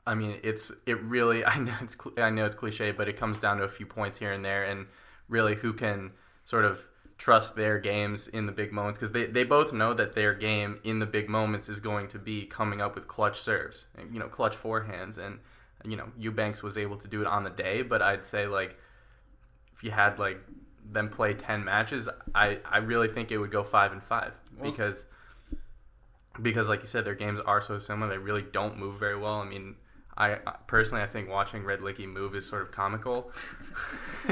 I mean it's it really [laughs] I know it's I know it's cliche, but it comes down to a few points here and there, and really who can sort of trust their games in the big moments because they, they both know that their game in the big moments is going to be coming up with clutch serves, and, you know, clutch forehands, and you know Eubanks was able to do it on the day, but I'd say like you had like them play 10 matches i i really think it would go 5 and 5 Well- because because like you said their games are so similar they really don't move very well i mean I personally, I think watching Redlicki move is sort of comical. [laughs]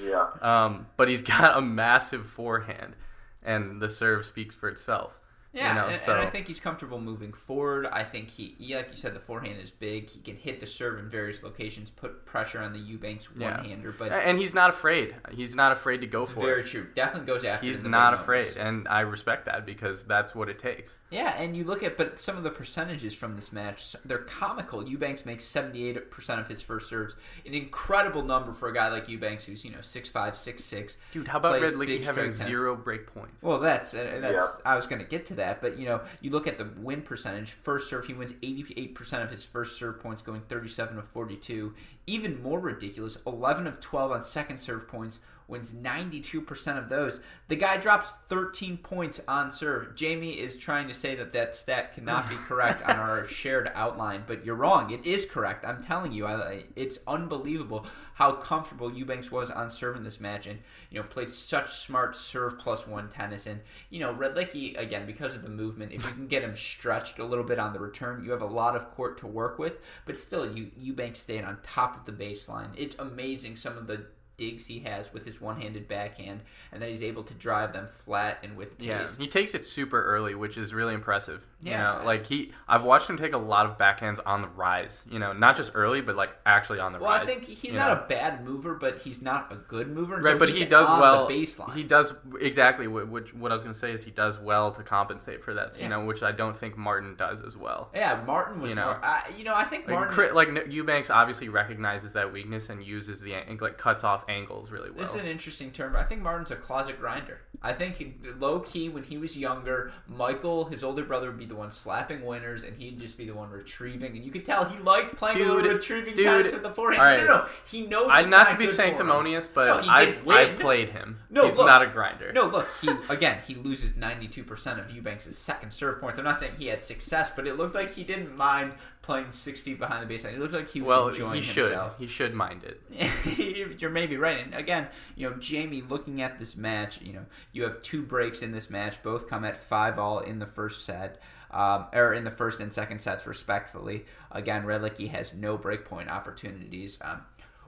yeah. Um, but he's got a massive forehand, and the serve speaks for itself. Yeah, you know, and, so and I think he's comfortable moving forward. I think he, yeah, like you said, the forehand is big. He can hit the serve in various locations, put pressure on the Eubanks Yeah. one-hander. But and he's not afraid. He's not afraid to go for very it. Very true. Definitely goes after. He's not afraid, moments. and I respect that because that's what it takes. Yeah, and you look at but some of the percentages from this match, they're comical. Eubanks makes seventy eight percent of his first serves, an incredible number for a guy like Eubanks, who's you know six five, six six. Dude, how about Plays Redlicki big having strike tennis. zero break points? Well, that's uh, that's. Yeah. I was going to get to that, but you know, you look at the win percentage. First serve, he wins eighty-eight percent of his first serve points, going thirty-seven of forty-two. Even more ridiculous, eleven of twelve on second serve points, wins ninety-two percent of those. The guy drops thirteen points on serve. Jamie is trying to say that that stat cannot be [laughs] correct on our shared outline, but you're wrong. It is correct. I'm telling you, I, it's unbelievable how comfortable Eubanks was on serve in this match, and you know played such smart serve plus one tennis. And you know Redlicki again because of the movement. If you can get him stretched a little bit on the return, you have a lot of court to work with. But still, you Eubanks stayed on top of the baseline. It's amazing some of the digs he has with his one-handed backhand, and that he's able to drive them flat and with pace. Yeah, he takes it super early, which is really impressive. Yeah. you know, like he, I've watched him take a lot of backhands on the rise. You know, not just early, but like actually on the Well, rise. Well, I think he's not know? a bad mover, but he's not a good mover. right, so but he does well. Baseline. He does exactly what, which, what I was going to say is he does well to compensate for that. You know, which I don't think Martin does as well. yeah, Martin was You know. more. I, you know, I think Like, Martin. Like Eubanks obviously recognizes that weakness and uses the like cuts off angles really well. This is an interesting term, I think Martin's a closet grinder. I think low key when he was younger, Michael, his older brother, would be the one slapping winners, and he'd just be the one retrieving. And you could tell he liked playing a little retrieving dude, tennis with the forehand. right. No, no, no, he knows. I'm not to be good for him. sanctimonious, but No, I've. I've played him. No, he's look. not a grinder. No, look, he [laughs] again he loses ninety two percent of Eubanks' second serve points. I'm not saying he had success, but it looked like he didn't mind playing six feet behind the baseline. It looked like he was well, enjoying he should. himself. He should mind it. [laughs] You're maybe right. And again, you know, Jamie, looking at this match, you know, you have two breaks in this match. Both come at five all in the first set, um, or in the first and second sets, respectfully. Again, Redlicki has no breakpoint opportunities. Um,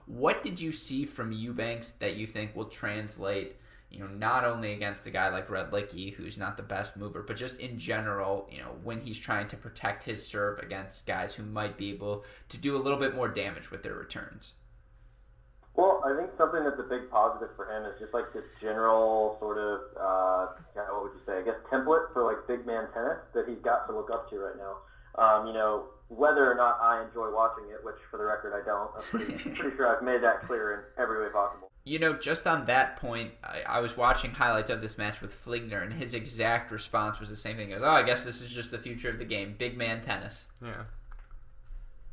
what did you see from Eubanks that you think will translate? You know, not only against a guy like Redlicki, who's not the best mover, but just in general, you know, when he's trying to protect his serve against guys who might be able to do a little bit more damage with their returns. Well, I think something that's a big positive for him is just like this general sort of, uh, yeah, what would you say? I guess template for like big man tennis that he's got to look up to right now. Um, you know, whether or not I enjoy watching it, which for the record I don't. I'm pretty, [laughs] pretty sure I've made that clear in every way possible. You know, just on that point, I, I was watching highlights of this match with Fligner, and his exact response was the same thing. He goes, "Oh, I guess this is just the future of the game, big man tennis." Yeah.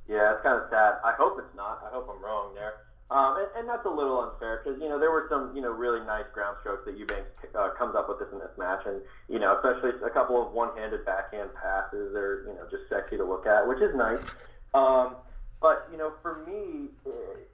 Yeah, it's kind of sad. I hope it's not. I hope I'm wrong there. Um, and, and that's a little unfair because you know there were some you know really nice ground strokes that Eubanks uh, comes up with this in this match, and you know especially a couple of one-handed backhand passes are you know just sexy to look at, which is nice. Um, but you know for me,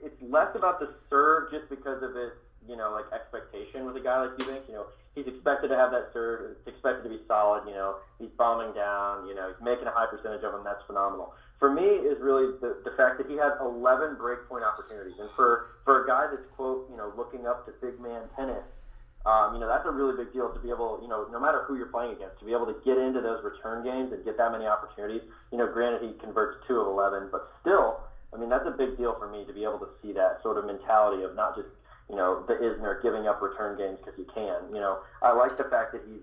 it's less about the serve just because of its you know like expectation with a guy like Eubanks. You know he's expected to have that serve. It's expected to be solid. You know he's bombing down. You know he's making a high percentage of them. That's phenomenal for me is really the, the fact that he had 11 breakpoint opportunities, and for for a guy that's quote you know looking up to big man tennis, um, you know that's a really big deal to be able you know no matter who you're playing against to be able to get into those return games and get that many opportunities. You know, granted he converts two of 11, but still, I mean that's a big deal for me to be able to see that sort of mentality of not just you know the Isner giving up return games because he can. You know, I like the fact that he's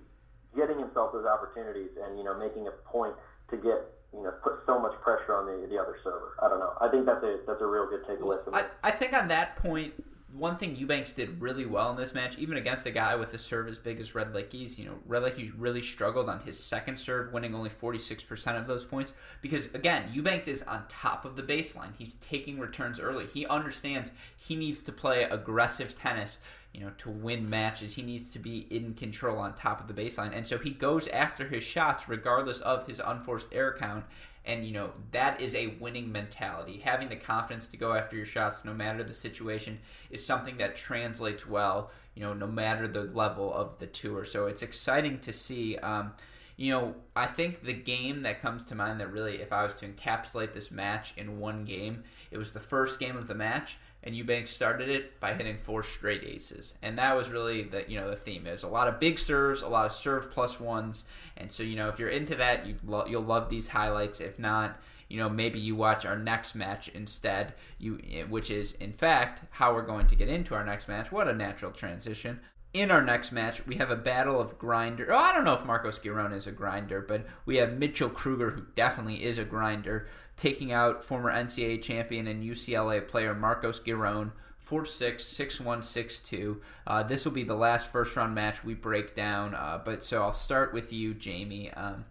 getting himself those opportunities and you know making a point to get you know put so much pressure on the the other server. I don't know. I think that's a that's a real good takeaway from I. I think on that point, one thing Eubanks did really well in this match, even against a guy with a serve as big as Redlicki's, you know, Redlicki's really struggled on his second serve, winning only 46% of those points. Because, again, Eubanks is on top of the baseline. He's taking returns early. He understands he needs to play aggressive tennis you know, to win matches, he needs to be in control on top of the baseline. And so he goes after his shots regardless of his unforced error count. And, you know, that is a winning mentality. Having the confidence to go after your shots no matter the situation is something that translates well, you know, no matter the level of the tour. So it's exciting to see. Um, you know, I think the game that comes to mind that really, if I was to encapsulate this match in one game, it was the first game of the match, and Eubanks started it by hitting four straight aces, and that was really the you know the theme. There's a lot of big serves, a lot of serve plus ones, and so you know if you're into that, you lo- you'll love these highlights. If not, you know maybe you watch our next match instead. You eh, which is in fact how we're going to get into our next match. What a natural transition in our next match, we have a battle of grinder. Oh, I don't know if Marcos Giron is a grinder, but we have Mitchell Krueger, who definitely is a grinder, taking out former NCAA champion and UCLA player Marcos Giron. 4 6, 6 1, 6 2. Uh, this will be the last first round match we break down. Uh, but so I'll start with you, Jamie. Um,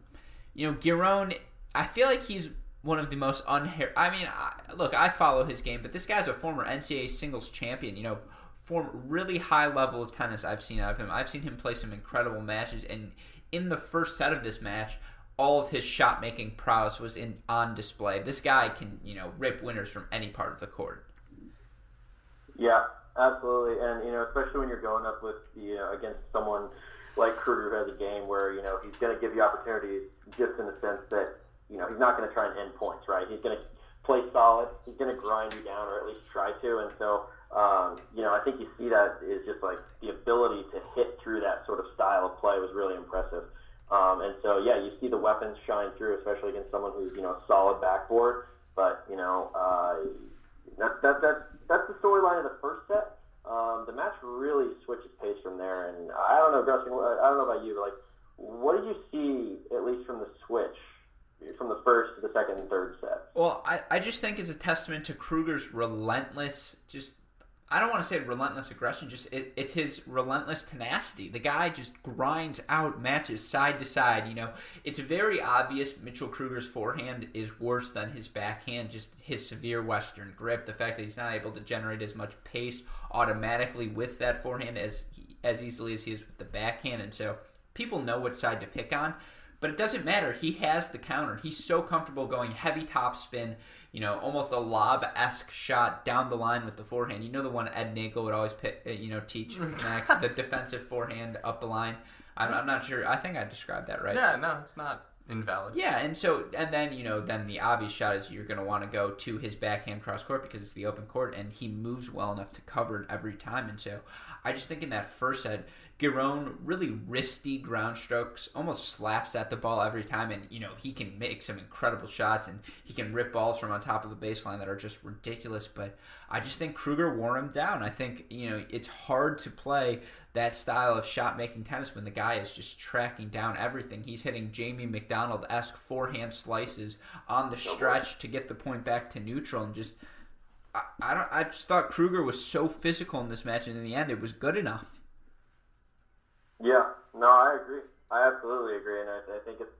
you know, Giron, I feel like he's one of the most unhair. I mean, I, look, I follow his game, but this guy's a former NCAA singles champion. You know, form really high level of tennis I've seen out of him. I've seen him play some incredible matches, and in the first set of this match, all of his shot making prowess was in on display. This guy can, you know, rip winners from any part of the court. Yeah, absolutely, and you know, especially when you're going up with the uh, against someone like Krueger who has a game where you know he's going to give you opportunities, just in the sense that you know he's not going to try and end points, right? He's going to play solid. He's going to grind you down, or at least try to, and so um, you know, I think you see that is just like the ability to hit through that sort of style of play was really impressive. Um, and so, yeah, you see the weapons shine through, especially against someone who's you know solid backboard. But you know, uh, that, that, that, that's the storyline of the first set. Um, the match really switches pace from there, and I don't know, Dustin. I don't know about you, but like, what did you see at least from the switch from the first to the second and third set? Well, I, I just think it's a testament to Krueger's relentless, just I don't want to say relentless aggression, just it, it's his relentless tenacity. The guy just grinds out matches side to side. You know, it's very obvious Mitchell Krueger's forehand is worse than his backhand. Just his severe Western grip, the fact that he's not able to generate as much pace automatically with that forehand as as easily as he is with the backhand, and so people know what side to pick on. But it doesn't matter. He has the counter. He's so comfortable going heavy top spin you know, almost a lob esque shot down the line with the forehand. You know the one Ed Nagel would always pick, uh, you know teach [laughs] next the defensive forehand up the line. I'm, I'm, not sure. I think I described that right. Yeah, no, it's not invalid. Yeah, and so and then you know then the obvious shot is you're going to want to go to his backhand cross court because it's the open court and he moves well enough to cover it every time. And so I just think in that first set Giron really wristy ground strokes, almost slaps at the ball every time, and you know he can make some incredible shots and he can rip balls from on top of the baseline that are just ridiculous. But I just think Krueger wore him down. I think you know it's hard to play that style of shot making tennis when the guy is just tracking down everything. He's hitting Jamie McDonald esque forehand slices on the stretch to get the point back to neutral and just. I, I don't. I just thought Krueger was so physical in this match, and in the end, it was good enough. Yeah, no, I agree. I absolutely agree, and I, I think it's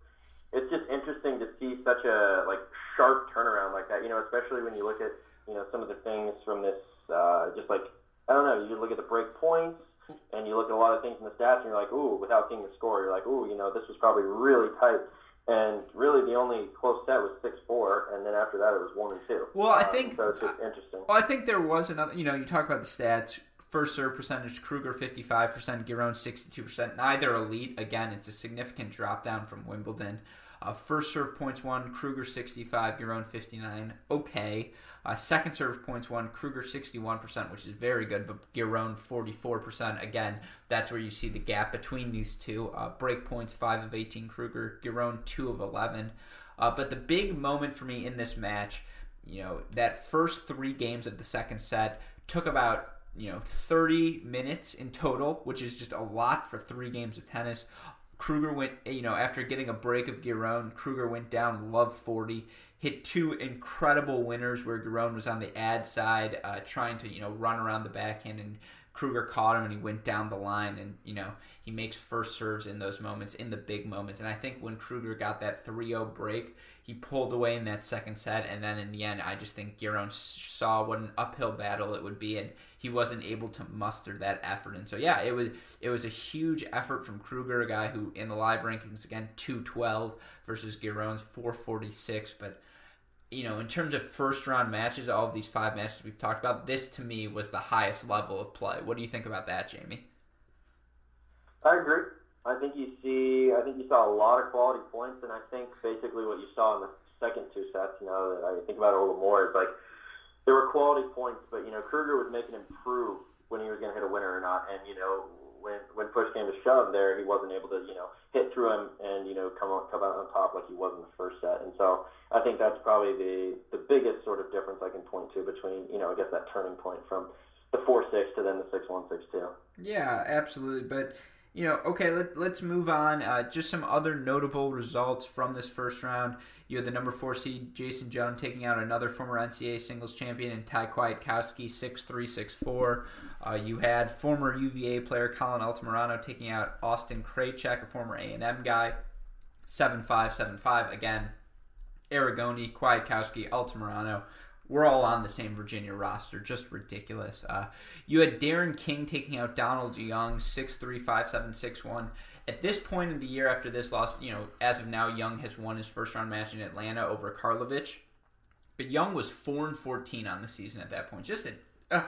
it's just interesting to see such a like sharp turnaround like that. You know, especially when you look at you know some of the things from this, uh, just like I don't know, you look at the break points and you look at a lot of things in the stats, and you're like, ooh, without seeing the score, you're like, ooh, you know, this was probably really tight. And really, the only close set was six four, and then after that, it was one and two. Well, I think um, so. It's just interesting. Well, I think there was another. You know, you talk about the stats. First serve percentage, Krueger 55%, Giron 62%. Neither elite. Again, it's a significant drop down from Wimbledon. Uh, first serve points won, Krueger 65, Giron 59. Okay. Uh, second serve points won, Krueger 61%, which is very good, but Giron 44%. Again, that's where you see the gap between these two. Uh, break points 5 of 18, Krueger, Giron 2 of 11. Uh, but the big moment for me in this match, you know, that first three games of the second set took about you know 30 minutes in total, which is just a lot for three games of tennis. Krueger went, you know, after getting a break of Giron, Krueger went down love 40, hit two incredible winners where Giron was on the ad side, uh, trying to, you know, run around the backhand and Krueger caught him and he went down the line and you know he makes first serves in those moments in the big moments. And I think when Krueger got that 3-0 break he pulled away in that second set. And then in the end I just think Giron saw what an uphill battle it would be. And he wasn't able to muster that effort and so yeah it was it was a huge effort from Krueger, a guy who in the live rankings again 212 versus Giron's 446 but you know, in terms of first round matches, all of these five matches we've talked about, this to me was the highest level of play. What do you think about that, Jamie? I agree. I think you see, I think you saw a lot of quality points, and I think basically what you saw in the second two sets, you know, that I think about it a little more, is like there were quality points, but you know, Krueger was making him prove when he was going to hit a winner or not, and you know, when when push came to shove, there he wasn't able to, you know, hit through him and you know come out come out on top like he was in the first set, and so I think that's probably the the biggest sort of difference I can point to between, you know, I guess that turning point from the four six to then the six one six two. Yeah, absolutely, but you know, okay, let, let's move on. Uh, just some other notable results from this first round. You had the number four seed Jason Jung taking out another former NCAA singles champion in Tai Kwiatkowski 6 3 6 4. Uh, you had former UVA player Collin Altamirano taking out Austin Krajicek, a former A&M guy, 7 5 7 5. Again, Aragone, Kwiatkowski, Altamirano we're all on the same Virginia roster. Just ridiculous. Uh, you had Darian King taking out Donald Young, 6'3", 5'7", 6'1". At this point in the year after this loss, you know, as of now, Young has won his first round match in Atlanta over Karlovic. But Young was 4 and 14 on the season at that point. Just a, uh,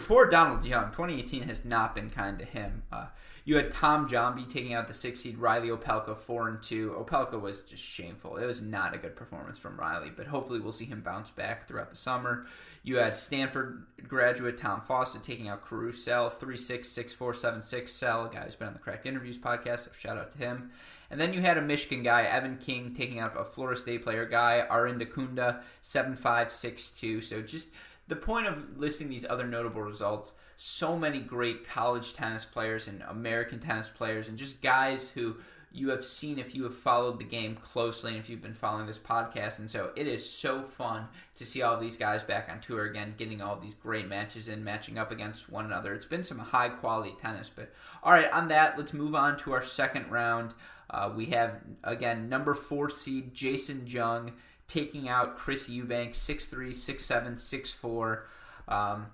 poor Donald Young. 2018 has not been kind to him. Uh, you had Tom Jambi taking out the six seed Reilly Opelka four and two. Opelka was just shameful. It was not a good performance from Riley, but hopefully we'll see him bounce back throughout the summer. You had Stanford graduate Tom Fawcett taking out Caruso three six six four seven six cell guy who's been on the Cracked Interviews podcast. So shout out to him. And then you had a Michigan guy, Evan King, taking out a Florida State player guy, Arinda Kunda, seven five six two. So just the point of listing these other notable results so many great college tennis players and American tennis players and just guys who you have seen if you have followed the game closely and if you've been following this podcast. And so it is so fun to see all these guys back on tour again, getting all these great matches in, matching up against one another. It's been some high quality tennis. But all right, on that, let's move on to our second round. Uh, we have, again, number four seed Jason Jung taking out Chris Eubanks 6'3, 6'7, 6'4. Um,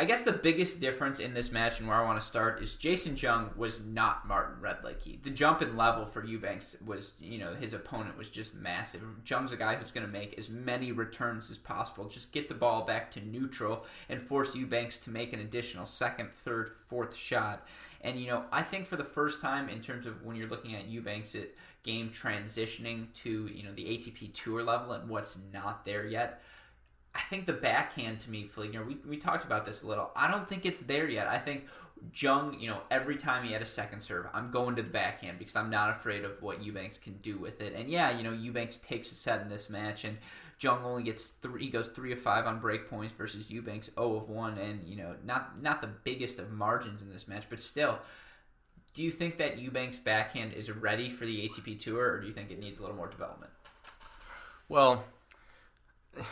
I guess the biggest difference in this match and where I want to start is Jason Jung was not Martin Redlicki. The jump in level for Eubanks was, you know, his opponent was just massive. Jung's a guy who's going to make as many returns as possible, just get the ball back to neutral and force Eubanks to make an additional second, third, fourth shot. And, you know, I think for the first time in terms of when you're looking at Eubanks' game transitioning to, you know, the ATP Tour level and what's not there yet, I think the backhand to me, Fligner, we, we talked about this a little. I don't think it's there yet. I think Jung, you know, every time he had a second serve, I'm going to the backhand because I'm not afraid of what Eubanks can do with it. And yeah, you know, Eubanks takes a set in this match, and Jung only gets three. He goes three of five on break points versus Eubanks zero of one, and you know, not not the biggest of margins in this match, but still. Do you think that Eubanks backhand is ready for the ATP Tour, or do you think it needs a little more development? Well,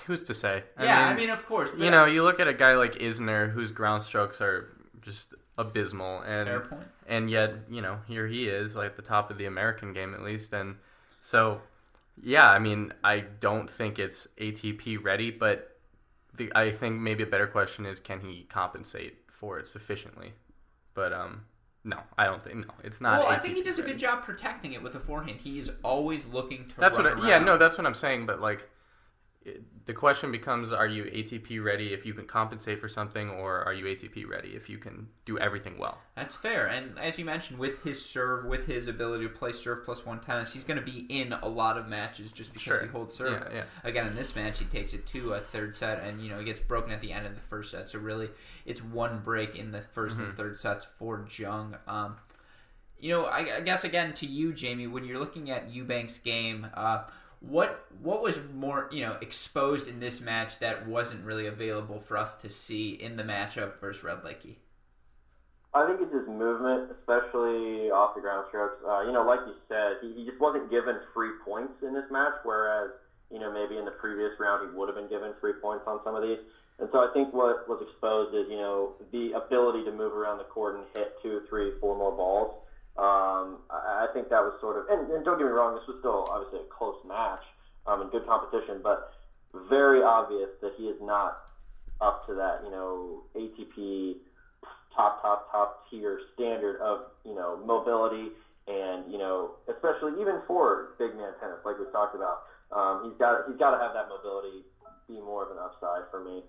who's to say? I yeah, mean, I mean, of course. You know, you look at a guy like Isner, whose ground strokes are just abysmal, and fair point. And yet, you know, here he is, like at the top of the American game at least, and so yeah, I mean, I don't think it's ATP ready, but the, I think maybe a better question is can he compensate for it sufficiently? But um, no, I don't think no. It's not. Well, ATP I think he does ready. a good job protecting it with a forehand. He is always looking to. That's what. I, yeah, no, that's what I'm saying. But like, the question becomes are you ATP ready if you can compensate for something or are you ATP ready if you can do everything well? That's fair. And as you mentioned with his serve, with his ability to play serve plus 1 tennis, he's going to be in a lot of matches just because sure. he holds serve. Yeah, yeah. Again, in this match he takes it to a third set and you know, he gets broken at the end of the first set. So really it's one break in the 1st mm-hmm. and third sets for Jung. Um, you know, I, I, guess again to you, Jamie, when you're looking at Eubanks' game, uh, what what was more you know exposed in this match that wasn't really available for us to see in the matchup versus Redlicki? I think it's his movement, especially off the ground strokes. Uh, you know, like you said, he, he just wasn't given free points in this match, whereas you know maybe in the previous round he would have been given free points on some of these. And so I think what was exposed is you know the ability to move around the court and hit two, three, four more balls. Um, I, I think that was sort of, and, and don't get me wrong, this was still obviously a close match um, and good competition, but very obvious that he is not up to that, you know, ATP top, top, top tier standard of, you know, mobility and, you know, especially even for big man tennis, like we talked about. Um, he's got he's got to have that mobility be more of an upside for me.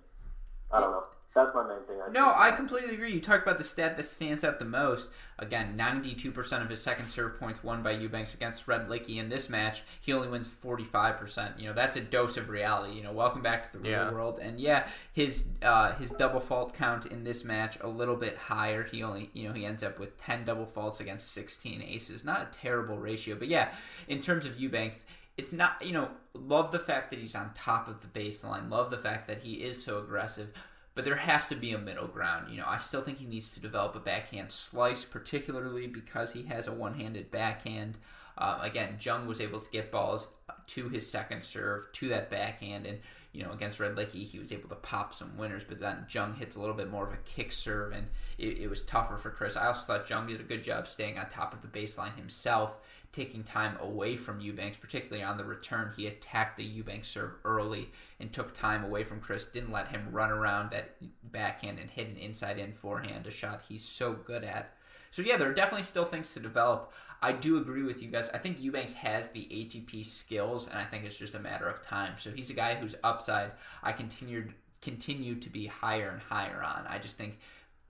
I don't know. That's my main thing. I no, I completely agree. You talk about the stat that stands out the most. Again, 92% of his second serve points won by Eubanks against Redlicki. In this match, he only wins 45%. You know, that's a dose of reality. You know, welcome back to the Yeah. real world. And yeah, his uh, his double fault count in this match a little bit higher. He only, you know, he ends up with 10 double faults against 16 aces. Not a terrible ratio, but yeah, in terms of Eubanks, it's not, you know, love the fact that he's on top of the baseline. Love the fact that he is so aggressive. But there has to be a middle ground. You know, I still think he needs to develop a backhand slice, particularly because he has a one-handed backhand. Uh, again, Jung was able to get balls to his second serve, to that backhand, and you know, against Redlicki, he was able to pop some winners, but then Jung hits a little bit more of a kick serve, and it, it was tougher for Chris. I also thought Jung did a good job staying on top of the baseline himself, taking time away from Eubanks, particularly on the return. He attacked the Eubanks serve early and took time away from Chris, didn't let him run around that backhand and hit an inside in forehand, a shot he's so good at. So yeah, there are definitely still things to develop. I do agree with you guys. I think Eubanks has the ATP skills, and I think it's just a matter of time. So he's a guy whose upside I continued continue to be higher and higher on. I just think,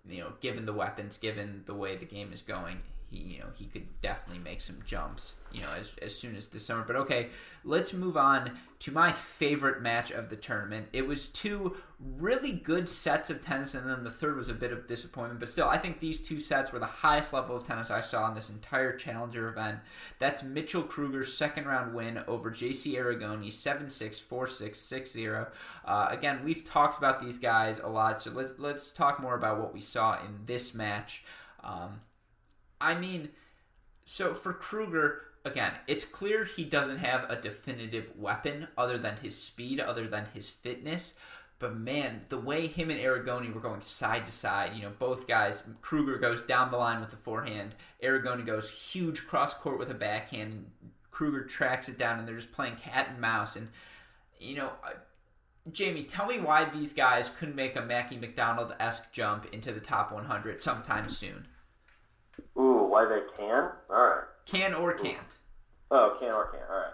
you know, given the weapons, given the way the game is going, he you know he could definitely make some jumps. You know, as as soon as this summer. But okay, let's move on to my favorite match of the tournament. It was two really good sets of tennis, and then the third was a bit of disappointment. But still, I think these two sets were the highest level of tennis I saw in this entire Challenger event. That's Mitchell Krueger's second round win over JC Aragone, 7 6, 4 6, 6 0. Uh, again, we've talked about these guys a lot, so let's, let's talk more about what we saw in this match. Um, I mean, so for Krueger, again, it's clear he doesn't have a definitive weapon other than his speed, other than his fitness. But man, the way him and Aragone were going side to side, you know, both guys, Krueger goes down the line with the forehand, Aragone goes huge cross court with a backhand, and Krueger tracks it down, and they're just playing cat and mouse. And, you know, uh, Jamie, tell me why these guys couldn't make a Mackie McDonald esque jump into the top 100 sometime soon. Ooh, why they can? All right. Can or can't. Oh, can or can't. All right.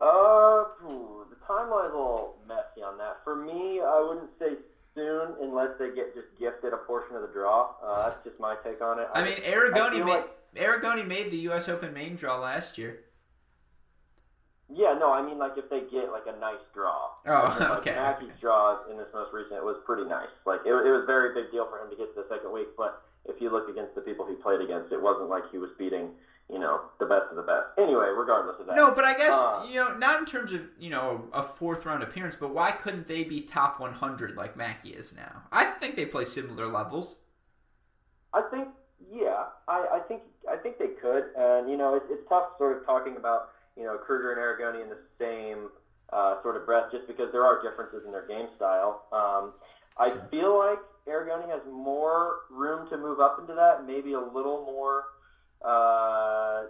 Uh, ooh, the timeline's a little messy on that. For me, I wouldn't say soon unless they get just gifted a portion of the draw. Uh, that's just my take on it. I mean, Aragone made like- Aragone made the U.S. Open main draw last year. Yeah, no, I mean like if they get like a nice draw. Oh, like, okay, Mackey's okay. draw in this most recent it was pretty nice. Like it, it was a very big deal for him to get to the second week. But if you look against the people he played against, it wasn't like he was beating you know the best of the best. Anyway, regardless of that. No, but I guess Uh, you know, not in terms of you know a fourth round appearance, but why couldn't they be top 100 like Mackey is now? I think they play similar levels. I think, yeah, I, I think I think they could, and you know, it's, it's tough sort of talking about you know Krueger and Aragone in the same uh, sort of breath, just because there are differences in their game style. Um, I feel like Aragone has more room to move up into that, maybe a little more uh,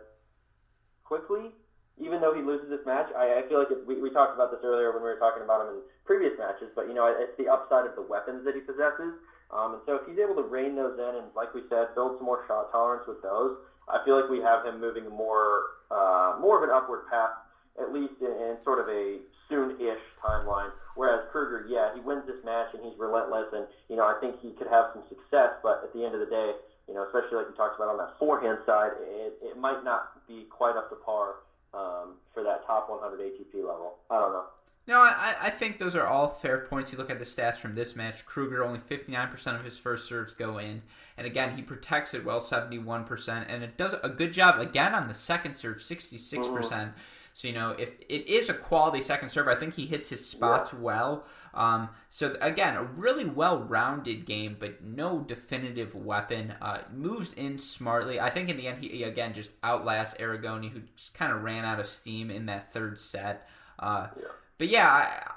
quickly. Even though he loses this match, I, I feel like it, we, we talked about this earlier when we were talking about him in previous matches. But you know, it's the upside of the weapons that he possesses. Um, and so if he's able to rein those in and, like we said, build some more shot tolerance with those, I feel like we have him moving more uh, more of an upward path, at least in, in sort of a soon-ish timeline. Whereas Krueger, yeah, he wins this match and he's relentless, and you know I think he could have some success. But at the end of the day, you know, especially like you talked about on that forehand side, it, it might not be quite up to par um, for that top 100 ATP level. I don't know. No, I, I think those are all fair points. You look at the stats from this match. Krueger only 59% of his first serves go in, and again he protects it well, 71%, and it does a good job again on the second serve, 66%. percent So you know if it is a quality second serve, I think he hits his spots well. Um, so again, a really well-rounded game, but no definitive weapon. Uh, moves in smartly. I think in the end he again just outlasts Aragone, who just kind of ran out of steam in that third set. Uh, but yeah,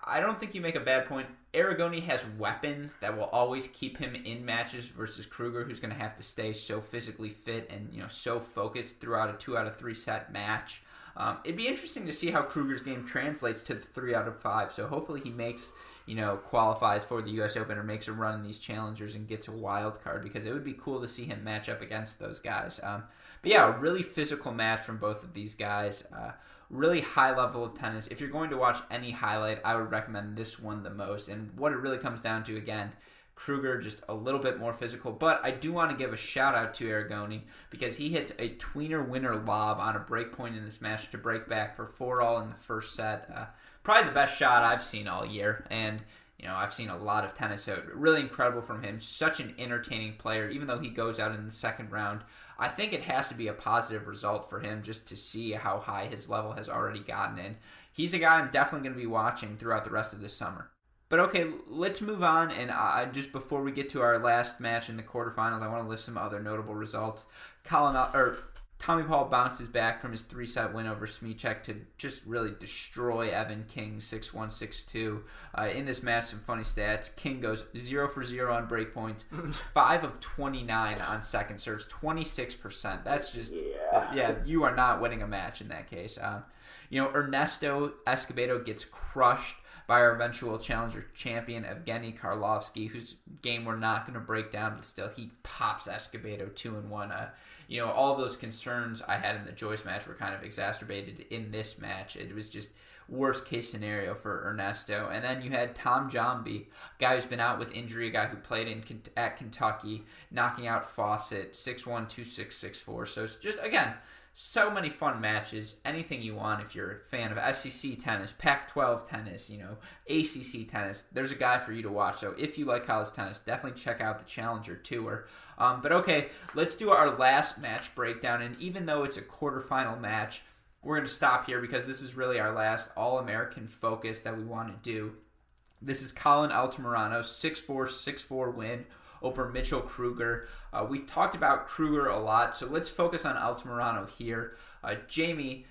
I, I don't think you make a bad point. Aragone has weapons that will always keep him in matches versus Krueger, who's going to have to stay so physically fit and you know so focused throughout a two out of three set match. Um, it'd be interesting to see how Krueger's game translates to the three out of five. So hopefully he makes you know qualifies for the U.S. Open or makes a run in these challengers and gets a wild card because it would be cool to see him match up against those guys. Um, but yeah, a really physical match from both of these guys. Uh, really high level of tennis. If you're going to watch any highlight, I would recommend this one the most. And what it really comes down to, again, Krueger just a little bit more physical. But I do want to give a shout out to Aragone because he hits a tweener winner lob on a break point in this match to break back for four all in the first set. Uh, probably the best shot I've seen all year, and you know I've seen a lot of tennis, so really incredible from him. Such an entertaining player, even though he goes out in the second round. I think it has to be a positive result for him just to see how high his level has already gotten in. He's a guy I'm definitely going to be watching throughout the rest of this summer. But okay, let's move on. And uh, just before we get to our last match in the quarterfinals, I want to list some other notable results. Collin or Tommy Paul bounces back from his three set win over Smyczek to just really destroy Evan King 6 1 6 2. Uh, in this match, some funny stats. King goes 0 for 0 on break points, [laughs] 5 of 29 on second serves, 26%. That's just, Yeah. yeah, you are not winning a match in that case. Um, you know, Ernesto Escobedo gets crushed by our eventual challenger champion Evgeny Karlovsky, whose game we're not going to break down, but still he pops Escobedo two and one. Uh, you know, all those concerns I had in the Joyce match were kind of exacerbated in this match. It was just worst case scenario for Ernesto. And then you had Tom Jambi, guy who's been out with injury, a guy who played in at Kentucky, knocking out Fawcett 6-1, 2-6, 6-4. So it's just again so many fun matches. Anything you want if you're a fan of SEC tennis, Pac 12 tennis, you know, ACC tennis, there's a guy for you to watch. So if you like college tennis, definitely check out the Challenger Tour. Um, but okay, let's do our last match breakdown. And even though it's a quarterfinal match, we're going to stop here because this is really our last All American focus that we want to do. This is Collin Altamirano, 6 4 6 4 win over Mitchell Krueger. Uh, we've talked about Krueger a lot, so let's focus on Altamirano here. Uh, Jamie,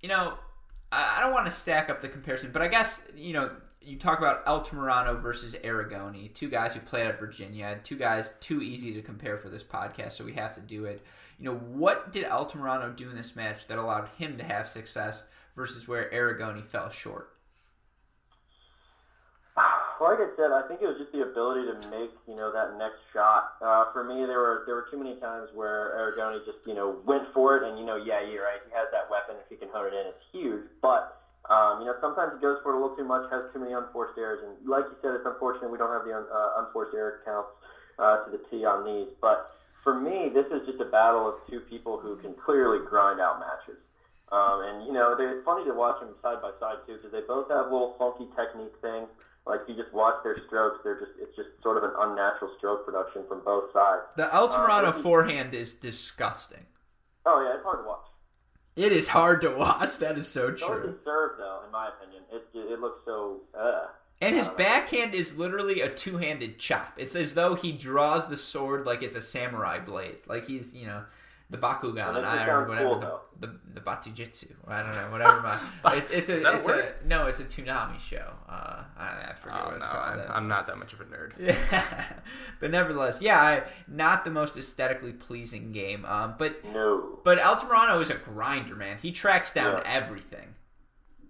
you know, I, I don't want to stack up the comparison, but I guess, you know, you talk about Altamirano versus Aragone, two guys who played at Virginia, two guys too easy to compare for this podcast, so we have to do it. You know, what did Altamirano do in this match that allowed him to have success versus where Aragone fell short? Like I said, I think it was just the ability to make you know that next shot. Uh, for me, there were there were too many times where Aragone just you know went for it, and you know, yeah, you're right. He has that weapon. If he can hone it in, it's huge. But um, you know, sometimes he goes for it a little too much, has too many unforced errors, and like you said, it's unfortunate we don't have the un, uh, unforced error counts uh, to the T on these. But for me, this is just a battle of two people who can clearly grind out matches. Um, and you know, it's funny to watch them side by side too, because they both have little funky technique things. Like if you just watch their strokes, they're just it's just sort of an unnatural stroke production from both sides. The Altamirano Uh, forehand is disgusting. Oh yeah, it's hard to watch. It is hard to watch. That is so true. serve though, in my opinion. It it looks so. Uh. And his know. backhand is literally a two-handed chop. It's as though he draws the sword like it's a samurai blade. Like he's, you know, the Bakugan, Well, that I just or sounds whatever, cool, the, the the Batujitsu. I don't know, whatever. My, [laughs] it, it's a, Is that a word? a no, it's a Toonami show. Uh, I, I forget Oh, what it's no, called. I'm, I'm not that much of a nerd. Yeah, [laughs] but nevertheless, yeah, I, not the most aesthetically pleasing game. Um, but No. but Altamirano is a grinder, man. He tracks down Yeah. everything.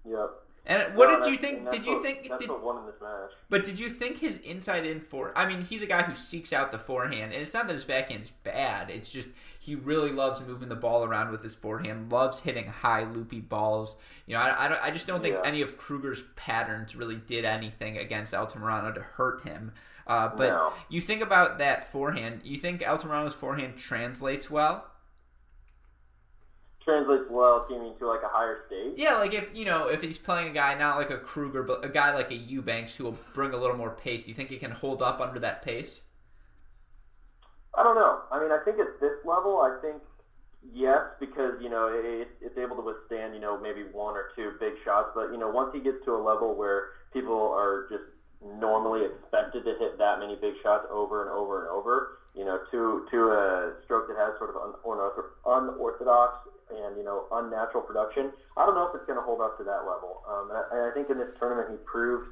Yep. And what No, did you think? Did you what- think? that's Did, what won in this match? but did you think his inside in for? I mean, he's a guy who seeks out the forehand, and it's not that his backhand is bad. It's just he really loves moving the ball around with his forehand. Loves hitting high loopy balls. You know, I, I, I just don't think Yeah. any of Krueger's patterns really did anything against Altamirano to hurt him. Uh, but No. you think about that forehand. You think Altamirano's forehand translates well? Translates well, seeming to like a higher stage. Yeah, like if you know if he's playing a guy not like a Krueger, but a guy like a Eubanks who will bring a little more pace. Do you think he can hold up under that pace? I mean, I think at this level, I think yes, because you know it, it's able to withstand you know maybe one or two big shots. But you know once he gets to a level where people are just normally expected to hit that many big shots over and over and over, you know, to to a stroke that has sort of un- unorthodox and you know unnatural production. I don't know if it's going to hold up to that level. Um, and, I, and I think in this tournament he proved,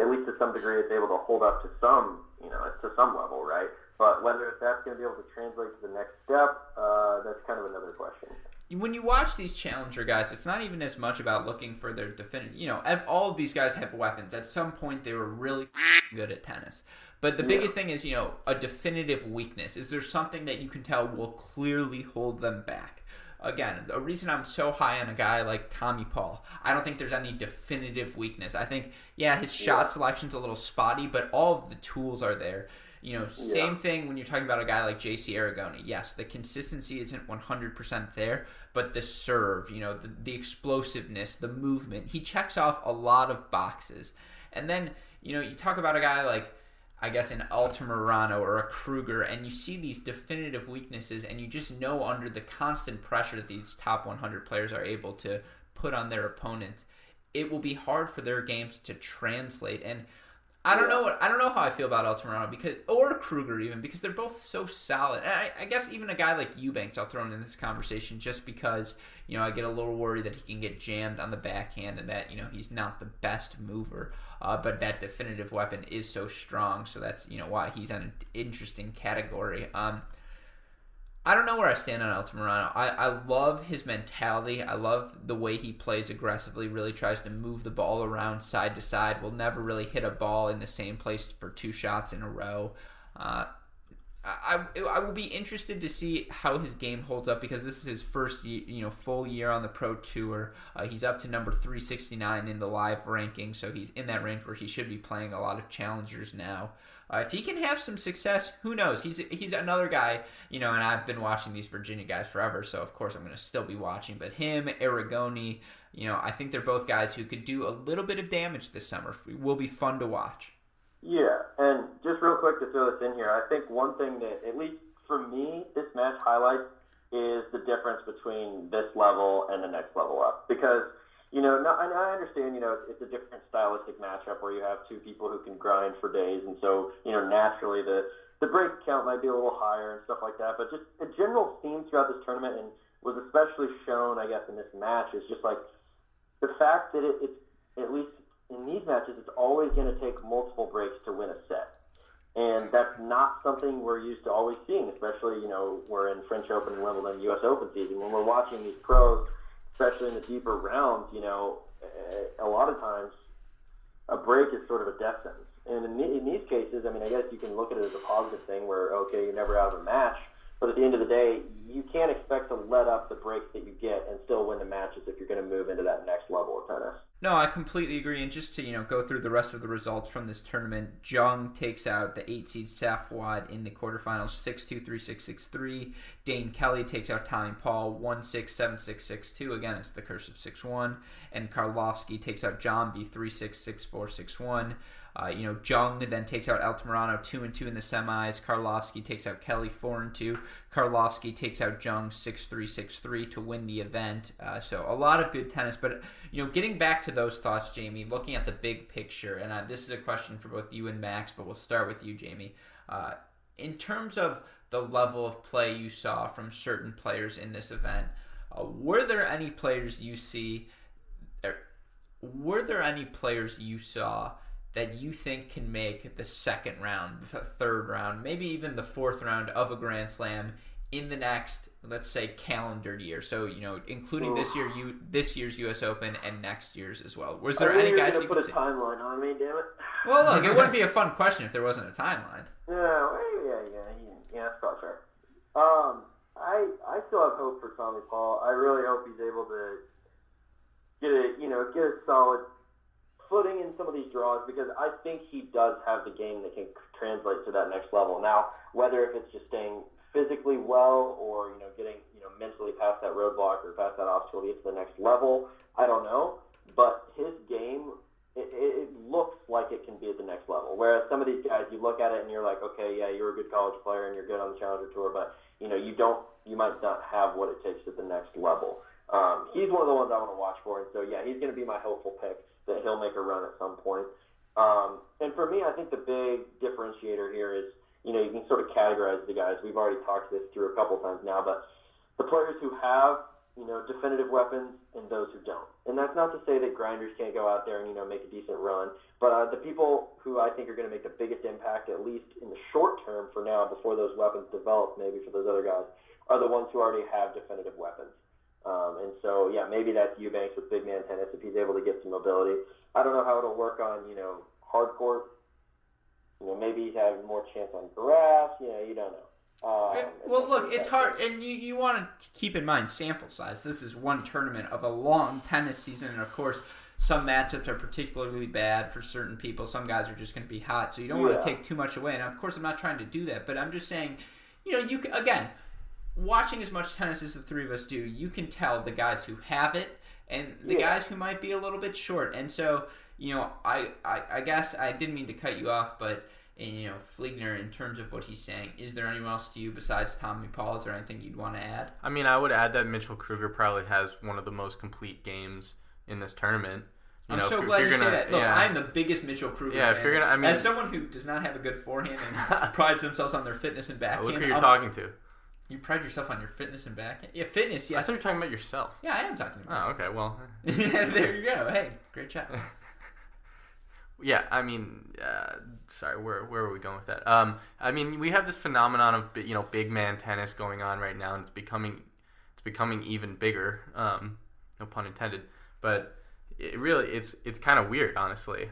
at least to some degree, it's able to hold up to some you know to some level, right? But whether that's going to be able to translate to the next step, uh, that's kind of another question. When you watch these challenger guys, it's not even as much about looking for their definitive. You know, all of these guys have weapons. At some point, they were really good at tennis. But the Yeah. biggest thing is, you know, a definitive weakness. Is there something that you can tell will clearly hold them back? again, the reason I'm so high on a guy like Tommy Paul, I don't think there's any definitive weakness. I think, yeah, his shot yeah. selection's a little spotty, but all of the tools are there. You know, same yeah. thing when you're talking about a guy like JC Aragone. Yes, the consistency isn't 100% there, but the serve, you know, the, the explosiveness, the movement, he checks off a lot of boxes. And then, you know, you talk about a guy like I guess an Altamirano or a Krueger, and you see these definitive weaknesses, and you just know under the constant pressure that these top 100 players are able to put on their opponents, it will be hard for their games to translate. And I don't know what I don't know how I feel about Altamirano because or Krueger even because they're both so solid. And I, I, guess even a guy like Eubanks I'll throw in this conversation just because you know I get a little worried that he can get jammed on the backhand and that you know he's not the best mover. Uh, but that definitive weapon is so strong, so that's you know why he's an interesting category. Um, I don't know where I stand on Altamirano. I, I love his mentality. I love the way he plays aggressively, really tries to move the ball around side to side, will never really hit a ball in the same place for two shots in a row. Uh, I, I will be interested to see how his game holds up because this is his first you know full year on the pro tour. Uh, he's up to number 369 in the live ranking, so he's in that range where he should be playing a lot of challengers now. Uh, if he can have some success, who knows? He's he's another guy, you know. And I've been watching these Virginia guys forever, so of course I'm going to still be watching. But him, Aragone, you know, I think they're both guys who could do a little bit of damage this summer. It will be fun to watch. Yeah, and just real quick to throw this in here, I think one thing that, at least for me, this match highlights is the difference between this level and the next level up. Because, you know, not, and I understand, you know, it's a different stylistic matchup where you have two people who can grind for days, and so, you know, naturally the the break count might be a little higher and stuff like that. But just a general theme throughout this tournament, and was especially shown, I guess, in this match, is just like the fact that it, it's at least in these matches, it's always going to take multiple breaks to win a set. And that's not something we're used to always seeing, especially, you know, we're in French Open and Wimbledon US Open season. When we're watching these pros, especially in the deeper rounds, you know, a lot of times a break is sort of a death sentence. And in, in these cases, I mean, I guess you can look at it as a positive thing where, okay, you're never out of a match, but at the end of the day, you can't expect to let up the breaks that you get and still win the matches if you're going to move into that next level of tennis. No, I completely agree. And just to you know go through the rest of the results from this tournament, Jung takes out the eight seed Safwat in the quarterfinals, six two three six six three. Dayne Kelly takes out Tommy Paul one six seven six six two. Again, it's the curse of six one. And Karlovic takes out John B three six six four six one. Uh, you know, Jung then takes out Altamirano two and two in the semis. Karlovic takes out Kelly four and two. Karlovic takes out Jung six three six three to win the event. Uh, so a lot of good tennis. But you know, getting back to those thoughts, Jamie, looking at the big picture, and uh, this is a question for both you and Max, but we'll start with you, Jamie. Uh, in terms of the level of play you saw from certain players in this event, uh, were there any players you see? Er, were there any players you saw? That you think can make the second round, the third round, maybe even the fourth round of a Grand Slam in the next, let's say, calendar year? So you know, including this year, you this year's U.S. Open and next year's as well. Was there any guys you put a see? timeline on me? Damn it! Well, look, it wouldn't be [laughs] a fun question if there wasn't a timeline. Yeah, yeah, yeah, yeah, yeah that's probably fair. Um, I I still have hope for Tommy Paul. I really hope he's able to get a you know get a solid footing in some of these draws because I think he does have the game that can translate to that next level. Now, whether if it's just staying physically well or you know getting you know mentally past that roadblock or past that obstacle to get to the next level, I don't know. But his game, it, it looks like it can be at the next level. Whereas some of these guys, you look at it and you're like, okay, yeah, you're a good college player and you're good on the Challenger Tour, but you know you don't, you might not have what it takes at the next level. Um, he's one of the ones I want to watch for, and so yeah, he's going to be my hopeful pick that he'll make a run at some point. Um, and for me, I think the big differentiator here is, you know, you can sort of categorize the guys. We've already talked this through a couple times now, but the players who have, you know, definitive weapons and those who don't. And that's not to say that grinders can't go out there and, you know, make a decent run. But uh, the people who I think are going to make the biggest impact, at least in the short term for now, before those weapons develop, maybe for those other guys, are the ones who already have definitive weapons. Um, and so, yeah, maybe that's Eubanks with big man tennis if he's able to get some mobility. I don't know how it'll work on, you know, hard court. You know, maybe he's having more chance on grass. You know, you don't know. Um, well, look, it's hard, and you, you want to keep in mind sample size. This is one tournament of a long tennis season, and of course, some matchups are particularly bad for certain people. Some guys are just going to be hot, so you don't want to take too much away. And of course, I'm not trying to do that, but I'm just saying, you know, you can, again, watching as much tennis as the three of us do, you can tell the guys who have it and the Yeah. guys who might be a little bit short. And so, you know, I, I, I guess I didn't mean to cut you off, but and, you know, Fligner, in terms of what he's saying, is there anyone else to you besides Tommy Paul? Is there anything you'd want to add? I mean, I would add that Mitchell Krueger probably has one of the most complete games in this tournament. You I'm know, so if- if glad you're you say that. Look, yeah. I'm the biggest Mitchell Krueger. Yeah, if you're gonna- I mean- as someone who does not have a good forehand and [laughs] prides themselves on their fitness and backhand, Look who you're I'll- talking to. You pride yourself on your fitness and back. Yeah, fitness. Yeah. I thought you were talking about yourself. yeah, I am talking about. Oh, okay. Well, [laughs] there you go. Hey, great job. [laughs] yeah. I mean, uh, sorry. Where where were we going with that? Um, I mean, we have this phenomenon of you know big man tennis going on right now, and it's becoming it's becoming even bigger. Um, no pun intended. But it really it's it's kind of weird, honestly.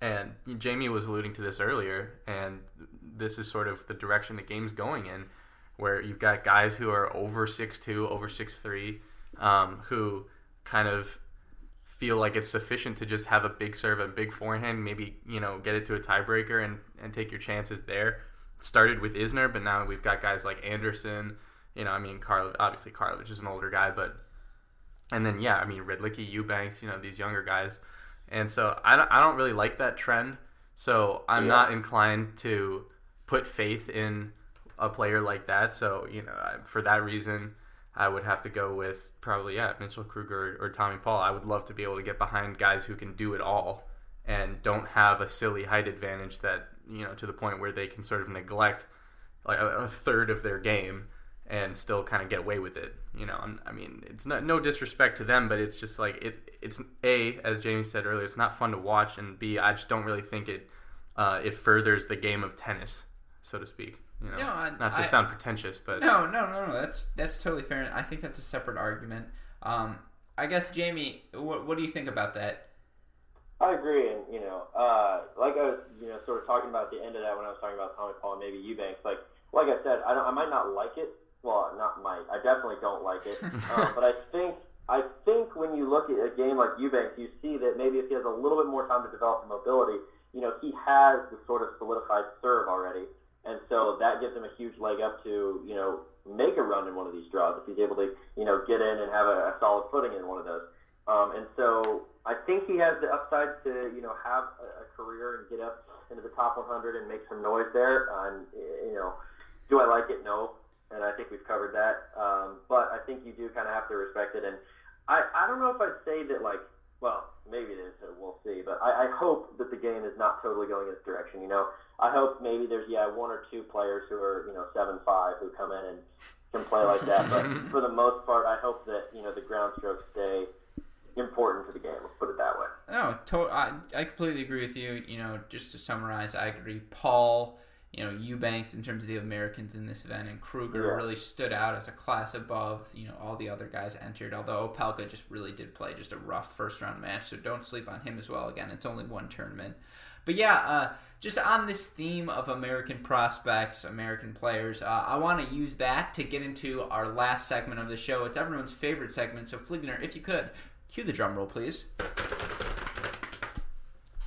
And Jamie was alluding to this earlier, and this is sort of the direction the game's going in, where you've got guys who are over six two, over six three, um, who kind of feel like it's sufficient to just have a big serve, a big forehand, maybe you know get it to a tiebreaker and and take your chances there. Started with Isner, but now we've got guys like Anderson. You know, I mean, Carl obviously Karlovic is an older guy, but and then yeah, I mean Redlicki, Eubanks, you know these younger guys, and so I don't, I don't really like that trend. So I'm Yeah. not inclined to put faith in a player like that. So you know, for that reason, I would have to go with probably yeah Mitchell Krueger or, or Tommy Paul. I would love to be able to get behind guys who can do it all and don't have a silly height advantage that you know to the point where they can sort of neglect like a, a third of their game and still kind of get away with it. You know, and, I mean, it's not no disrespect to them, but it's just like it. It's a as Jamie said earlier, it's not fun to watch, and b I just don't really think it uh, it furthers the game of tennis, so to speak. You know, No, I- not to I- sound pretentious, but No, no, no, no. That's that's totally fair. I think that's a separate argument. Um, I guess Jamie, what what do you think about that? I agree, and you know, uh, like I was, you know, sort of talking about at the end of that when I was talking about Tommy Paul and maybe Eubanks. Like, like I said, I don't, I might not like it. Well, not might. I definitely don't like it. [laughs] um, but I think, I think when you look at a game like Eubanks, you see that maybe if he has a little bit more time to develop the mobility, you know, he has the sort of solidified serve already, and so that gives him a huge leg up to, you know, make a run in one of these draws if he's able to, you know, get in and have a, a solid footing in one of those. Um, and so I think he has the upside to, you know, have a, a career and get up into the top 100 and make some noise there. And, you know, do I like it? No. And I think we've covered that. Um, but I think you do kind of have to respect it. And I, I don't know if I'd say that, like, well, maybe it is. uh, We'll see. But I, I hope that the game is not totally going in this direction. You know, I hope maybe there's, yeah, one or two players who are, you know, 7 5 who come in and can play like that. But [laughs] for the most part, I hope that, you know, the ground strokes stay important to the game. Let's put it that way. No, to- I, I completely agree with you. You know, just to summarize, I agree. Paul, you know, Eubanks in terms of the Americans in this event, and Krueger Yeah. really stood out as a class above. You know, all the other guys entered. Although Opelka just really did play just a rough first round match, so don't sleep on him as well. Again, it's only one tournament. But yeah, uh, just on this theme of American prospects, American players, uh, I want to use that to get into our last segment of the show. It's everyone's favorite segment. So, Fligner, if you could, cue the drum roll, please.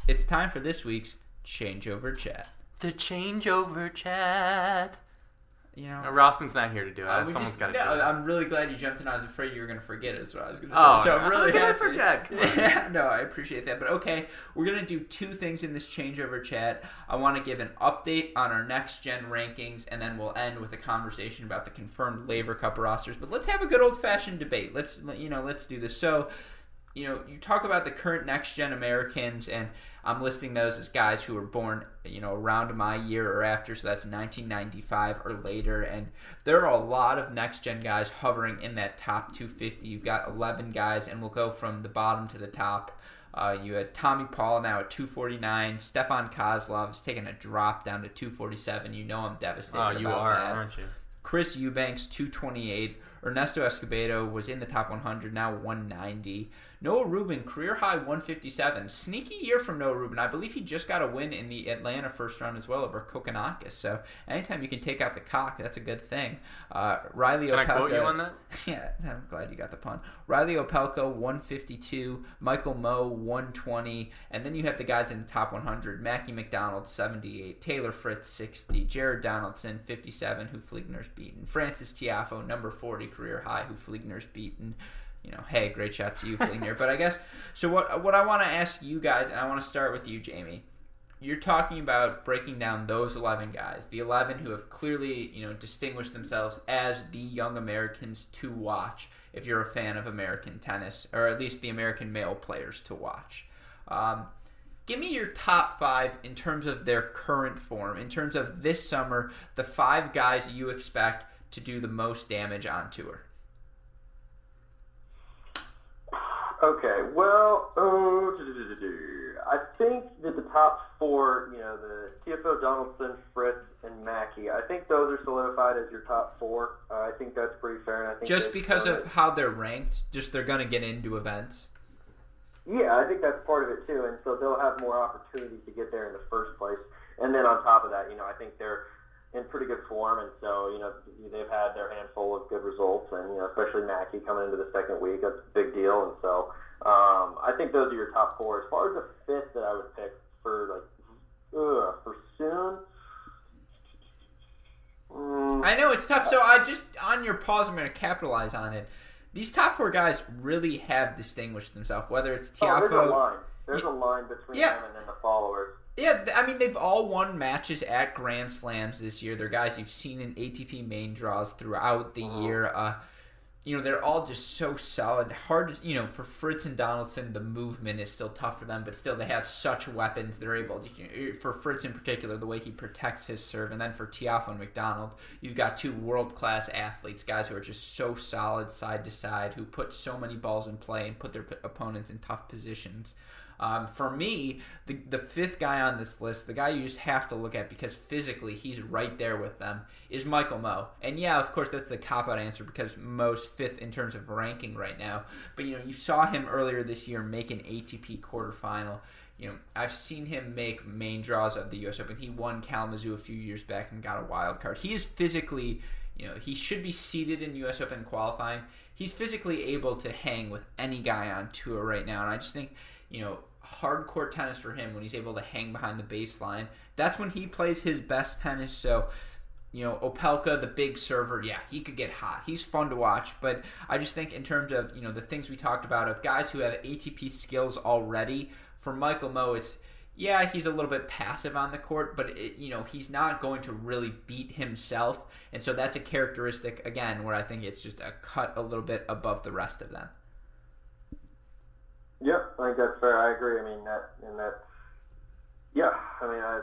It's time for this week's changeover chat. the changeover chat. You know, Rothman's not here to do it. uh, we Someone's just- got to no, do it. I'm really glad you jumped in. I was afraid you were going to forget. Is what I was going to say. Oh, so I'm really how I happy. forget? Yeah, [laughs] no, I appreciate that. But okay, we're going to do two things in this changeover chat. I want to give an update on our next gen rankings, and then we'll end with a conversation about the confirmed Laver Cup rosters. But let's have a good old fashioned debate. Let's you know, let's do this. So you know, you talk about the current next gen Americans, and I'm listing those as guys who were born, you know, around my year or after, so that's 1995 or later. And there are a lot of next gen guys hovering in that top 250. You've got 11 guys, and we'll go from the bottom to the top. Uh, you had Tommy Paul now at 249. Stefan Kozlov is taking a drop down to 247. You know I'm devastated. Oh, you are, that. aren't you? Chris Eubanks 228. Ernesto Escobedo was in the top 100, now 190. Noah Rubin, career high 157. Sneaky year from Noah Rubin. I believe he just got a win in the Atlanta first round as well over Kokkinakis. So anytime you can take out the cock, that's a good thing. Uh, Reilly Can Opelka. I quote you on that? [laughs] Yeah, I'm glad you got the pun. Reilly Opelka, 152. Michael Mmoh, 120. And then you have the guys in the top 100. Mackie McDonald, 78. Taylor Fritz, 60. Jared Donaldson, 57, who Fligner's beaten. Frances Tiafoe, number 40, career high, who Fligner's beaten. You know, hey, great shot to you, Fligner. but I guess, so what, what I want to ask you guys, and I want to start with you, Jamie you're talking about breaking down those 11 guys, the 11 who have clearly, you know, distinguished themselves as the young Americans to watch if you're a fan of American tennis, or at least the American male players to watch. Um, give me your top five in terms of their current form, in terms of this summer, the five guys you expect to do the most damage on tour. Okay, well, uh, I think that the top four, you know, the TFO, Donaldson, Fritz, and Mackie, I think those are solidified as your top four. Uh, I think that's pretty fair. And I think Just because of it. how they're ranked, just they're going to get into events. Yeah, I think that's part of it too, and so they'll have more opportunities to get there in the first place. And then on top of that, you know, I think they're in pretty good form, and so you know they've had their handful of good results, and you know especially Mackie coming into the second week, that's a big deal, and so um, I think those are your top four. As far as the fifth that I would pick for like ugh, for soon. Mm, I know it's tough. So I just on your pause, I'm going to capitalize on it. These top four guys really have distinguished themselves. Whether it's oh, Tiafoe, line. There's a line between Yeah. them and then the followers. yeah, I mean they've all won matches at Grand Slams this year. They're guys you've seen in ATP main draws throughout the year. Uh, you know they're all just so solid. Hard, you know, for Fritz and Donaldson, the movement is still tough for them, but still they have such weapons. They're able to, you know, for Fritz in particular, the way he protects his serve, and then for Tiafoe and McDonald, you've got two world class athletes, guys who are just so solid side to side, who put so many balls in play and put their p- opponents in tough positions. Um, for me, the the fifth guy on this list, the guy you just have to look at because physically he's right there with them, is Michael Mmoh. And yeah, of course that's the cop out answer because Mmoh's fifth in terms of ranking right now. But you know, you saw him earlier this year make an ATP quarterfinal. You know, I've seen him make main draws of the U.S. Open. He won Kalamazoo a few years back and got a wild card. He is physically, you know, he should be seated in U.S. Open qualifying. He's physically able to hang with any guy on tour right now, and I just think, you know, hardcore tennis for him when he's able to hang behind the baseline. That's when he plays his best tennis. So, you know, Opelka, the big server, yeah, he could get hot. He's fun to watch, but I just think in terms of, you know, the things we talked about of guys who have ATP skills already, for Michael Mmoh, it's yeah, he's a little bit passive on the court, but it, you know, he's not going to really beat himself. And so that's a characteristic again where I think it's just a cut a little bit above the rest of them. I think that's fair. I agree. I mean that and that. Yeah, I mean I.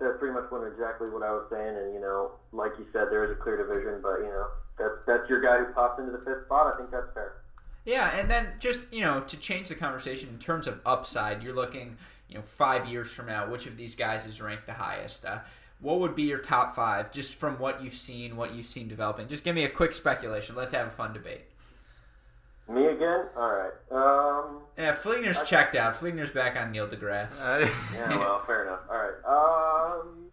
That pretty much went exactly what I was saying, and you know, like you said, there is a clear division, but you know, that's that's your guy who pops into the fifth spot. I think that's fair. Yeah, and then just you know to change the conversation in terms of upside, you're looking you know five years from now, which of these guys is ranked the highest? Uh, what would be your top five, just from what you've seen, what you've seen developing? Just give me a quick speculation. Let's have a fun debate. Me again? All right. Um, Yeah, Fligner's checked out. Fligner's back on Neil deGrasse. Uh, yeah, [laughs] well, fair enough. All right. Um,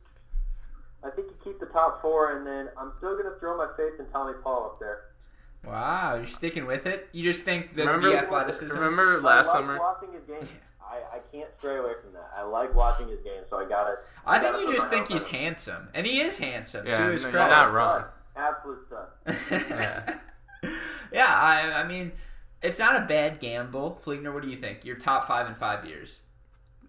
I think you keep the top four, and then I'm still gonna throw my faith in Tommy Paul up there. Wow, you're sticking with it. You just think that Remember- the athleticism. remember last I like summer? watching his game. [laughs] I, I can't stray away from that. I like watching his game, so I gotta. I think you just think he's on handsome, and he is handsome Yeah, to his no, you're credit. not wrong. Absolute stud. Yeah. [laughs] yeah, I, I mean, it's not a bad gamble. Fligner, what do you think? Your top five in five years.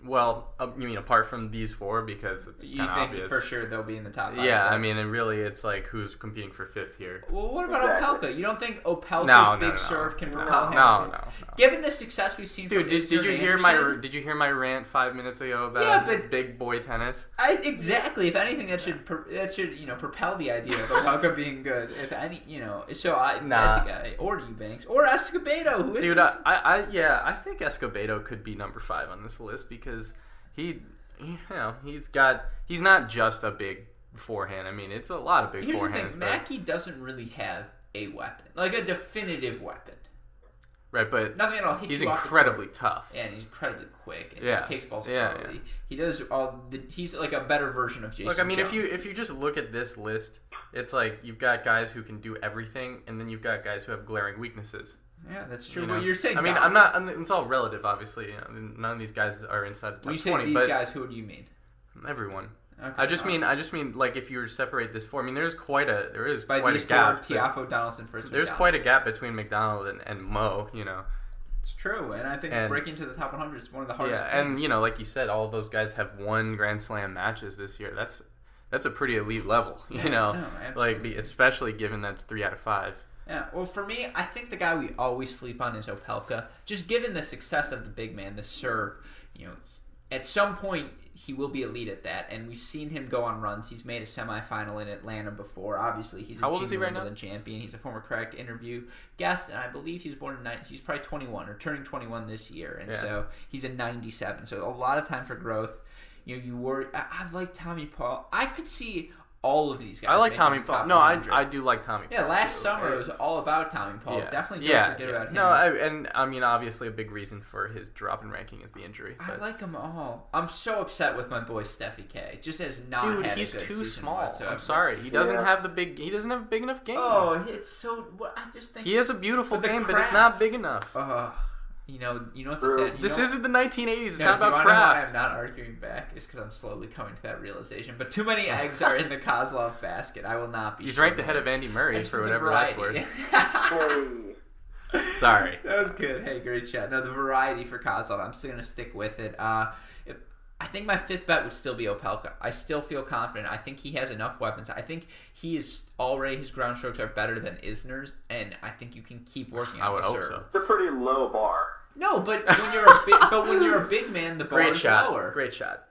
Well, uh, you mean apart from these four because it's You think obvious. for sure they'll be in the top five? Yeah, so- I mean, and really, it's like who's competing for fifth here. Well, what about Exactly. Opelka? You don't think Opelka's No, no, big no, serve can no, propel him? no, no, no. Given the success we've seen Dude, from did, Isner did you and hear my did you hear my rant five minutes ago about Yeah, but- big boy tennis? I, exactly. If anything, that should pro- that should you know propel the idea of [laughs] Opelka being good. If any, you know, so I Nah. that's a guy or Eubanks or Escobedo, who is Dude, this? I, I, I yeah, I think Escobedo could be number five on this list because he, you know, he's got he's not just a big forehand. I mean, it's a lot of big Here's the forehands. thing: but Mackie doesn't really have a weapon, like a definitive weapon. right? But Nothing at all. Hits he's the incredibly tough. Yeah, and he's incredibly quick. And Yeah. he takes balls Yeah, thoroughly. He does all. The, he's like a better version of Jason. Look, I mean, if you if you just look at this list, it's like you've got guys who can do everything, and then you've got guys who have glaring weaknesses. Yeah, that's true. You Well, know? you're saying. I mean, guys. I'm not. I'm, it's all relative, obviously. You know, none of these guys are inside the top When you say twenty, these but guys, who do you mean? everyone. Okay, I just mean, right. I just mean, like if you were to separate this four, I mean, there's quite a there is by quite a gap. but Tiafoe, Donaldson, first. There's quite a gap between McDonald and, and Mmoh. You know. It's true, and I think And- breaking to the top 100 is one of the hardest. Yeah, and you know, like you said, all of those guys have won Grand Slam matches this year. That's that's a pretty elite level, you Yeah, know. no, like be, especially given that three out of five. Yeah, well, for me, I think the guy we always sleep on is Opelka. Just given the success of the big man, the serve, you know, at some point he will be elite at that, and we've seen him go on runs. He's made a semifinal in Atlanta before. Obviously, he's a How old is he right now? Champion. He's a former cracked interview guest, and I believe he's born in nine. He's probably 21 or turning 21 this year, and Yeah. so he's a 97. So a lot of time for growth. You know, you worry. I, I like Tommy Paul. I could see all of these guys. I like Tommy Paul. No, I, 100. I do like Tommy. Yeah, Paul, last too. summer it was all about Tommy Paul. Yeah. Definitely don't yeah, forget yeah. about him. No, I, and I mean, obviously, a big reason for his drop in ranking is the injury. I like them all. I'm so upset with my boy Steffi K. Just has not dude, had he's too small. whatsoever. I'm sorry, he doesn't have the big. He doesn't have a big enough game. Oh, it's so. What I just think. he has a beautiful But game, but it's not big enough. Ugh. You know, you know what True. the sad. You this know, isn't the 1980s. It's no, not do about wanna know why craft. I'm not arguing back? Is because I'm slowly coming to that realization. But too many eggs are in the Kozlov basket. I will not be. He's sure ranked ahead of Andy Murray for the whatever that's worth. [laughs] Sorry. That was good. Hey, great shot. No, the variety for Kozlov, I'm still going to stick with it. Uh, if, I think my fifth bet would still be Opelka. I still feel confident. I think he has enough weapons. I think he is already, his ground strokes are better than Isner's, and I think you can keep working on I would the hope serve. so. It's a pretty low bar. No, but [laughs] when you're a big, but when you're a big man, the bar Great is shot. lower. Great shot.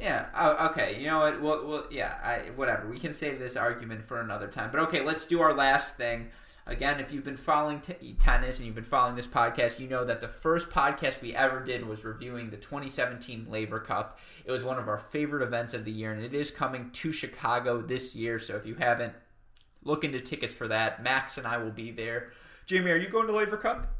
Yeah. Oh, okay. You know what? Well, well, yeah. I, whatever. We can save this argument for another time. But okay, let's do our last thing. Again, if you've been following t- tennis and you've been following this podcast, you know that the first podcast we ever did was reviewing the 2017 Laver Cup. It was one of our favorite events of the year, and it is coming to Chicago this year. So if you haven't, look into tickets for that. Max and I will be there. Jamie, are you going to Laver Cup?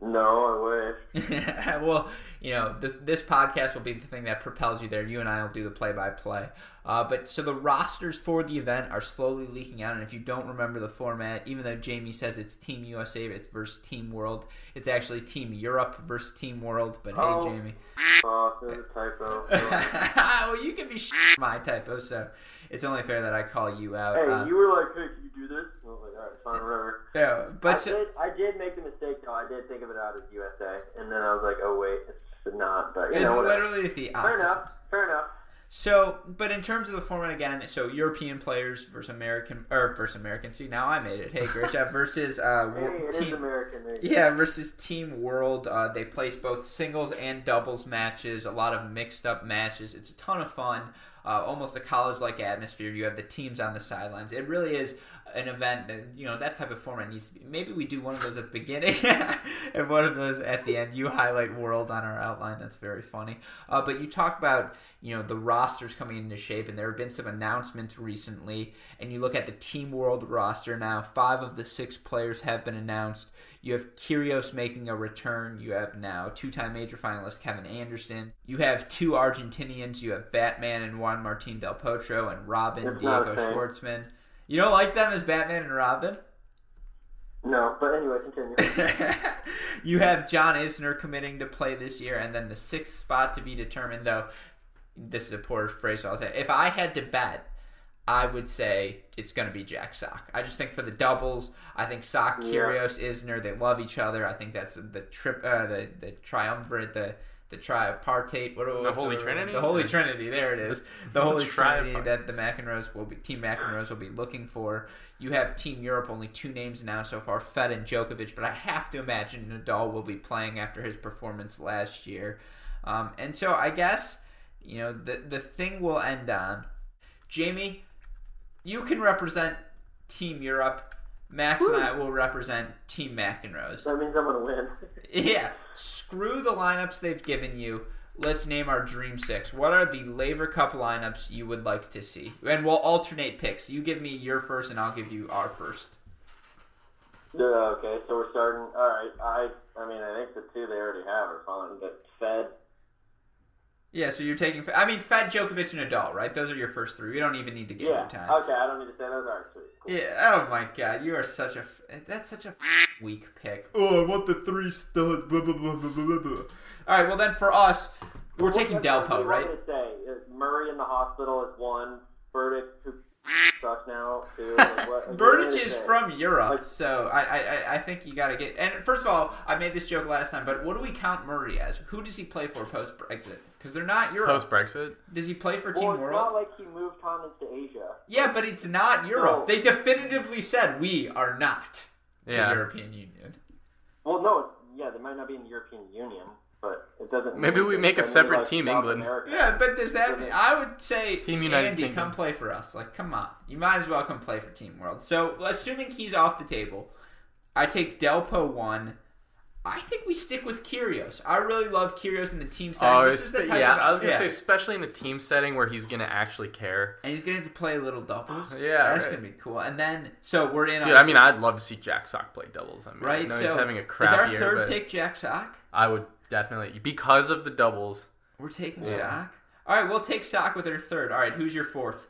No, I wish. [laughs] well, you know, this this podcast will be the thing that propels you there. You and I will do the play by play. Uh, but so the rosters for the event are slowly leaking out, and if you don't remember the format, even though Jamie says it's Team USA it's versus Team World, it's actually Team Europe versus Team World. But hey, Oh. Jamie, Oh, there's a typo. [laughs] well, you can be my typo, so it's only fair that I call you out. hey, Uh, you were like, hey, can you do this? I was like, all right, fine, whatever. yeah, but I so, did, I did make the mistake though. I did think of it out as USA, and then I was like, oh wait, it's not. But you it's know, literally the opposite. Fair enough. Fair enough. So, but in terms of the format again, so European players versus American or versus American. See, now I made it. Hey. [laughs] Versus uh, Hey, wor- it is team. American. Yeah, versus Team World. Uh, they place both singles and doubles matches. A lot of mixed up matches. It's a ton of fun. Uh, almost a college like atmosphere. You have the teams on the sidelines. It really is an event that you know that type of format needs to be. Maybe we do one of those at the beginning [laughs] and one of those at the end. You highlight World on our outline. That's very funny. Uh, but you talk about you know the rosters coming into shape, and there have been some announcements recently. And you look at the Team World roster now. Five of the six players have been announced. You have Kyrgios making a return. You have now two-time major finalist Kevin Anderson. You have two Argentinians. You have Batman and Juan Martin Del Potro and Robin Diego. Schwartzman. You don't like them as Batman and Robin? No, but anyway, continue. [laughs] you have John Isner committing to play this year, and then the sixth spot to be determined. Though this is a poor phrase, so I'll say if I had to bet, I would say it's going to be Jack Sock. I just think for the doubles, I think Sock, Yeah. Kyrgios, Isner, they love each other. I think that's the trip, uh, the the triumvirate, the the tripartite. What was Holy Trinity? The Holy Trinity. There it is. [laughs] The Holy. Trinity that the McEnroes will be Team McEnroes will be looking for. You have Team Europe, only two names announced so far, Fed and Djokovic, but I have to imagine Nadal will be playing after his performance last year. Um, and so I guess, you know, the the thing will end on Jamie, you can represent Team Europe. Max and I will represent Team McEnroes. that means I'm gonna win. [laughs] Yeah, screw the lineups they've given you. Let's name our Dream Six. What are the Laver Cup lineups you would like to see? And we'll alternate picks. You give me your first, and I'll give you our first. Yeah, okay, so we're starting. All right, I I mean, I think the two they already have are fine, but Fed. Yeah, so you're taking. I mean, Fed, Djokovic, and Nadal, right? Those are your first three. We don't even need to give Yeah. you time. Okay, I don't need to say those. are sweet. Cool. Yeah. Oh my God, you are such a. That's such a weak pick. Oh, I want the three stud. Blah, blah, blah, blah, blah, blah, blah. All right. Well, then for us, we're What- taking what- what do Delpo, you want right? me to say is Murray in the hospital is one. Berdych who sucks now two. [laughs] Like, what- like, what do you want Berdych me to is from Europe, Like- so I, I, I- I think you got to get. And first of all, I made this joke last time, but what do we count Murray as? Who does he play for post Brexit? Because they're not Europe. Post Brexit. does he play for Well, Team it's World? not like he moved condoms to Asia. yeah, but it's not Europe. No. They definitively said we are not Yeah. the European Union. Well, no, yeah, they might not be in the European Union, but it doesn't. Maybe we make a separate team, South England. America. Yeah, but does that? Yeah. I would say, Team United Andy, Kingdom. come play for us. Like, come on, you might as well come play for Team World. So, assuming he's off the table, I take Delpo one. I think we stick with Kyrgios. I really love Kyrgios in the team setting. Oh, this is the type yeah. of, I was gonna yeah. say, especially in the team setting where he's gonna actually care. and he's going to play a little doubles. [sighs] Yeah, that's right. going to be cool. And then, so we're in. Dude, on, I mean, I'd love to see Jack Sock play doubles. I mean, I right? know So he's having a crap is crap our year, third pick Jack Sock? I would definitely because of the doubles. We're taking Yeah. Sock. All right, we'll take Sock with our third. All right, who's your fourth?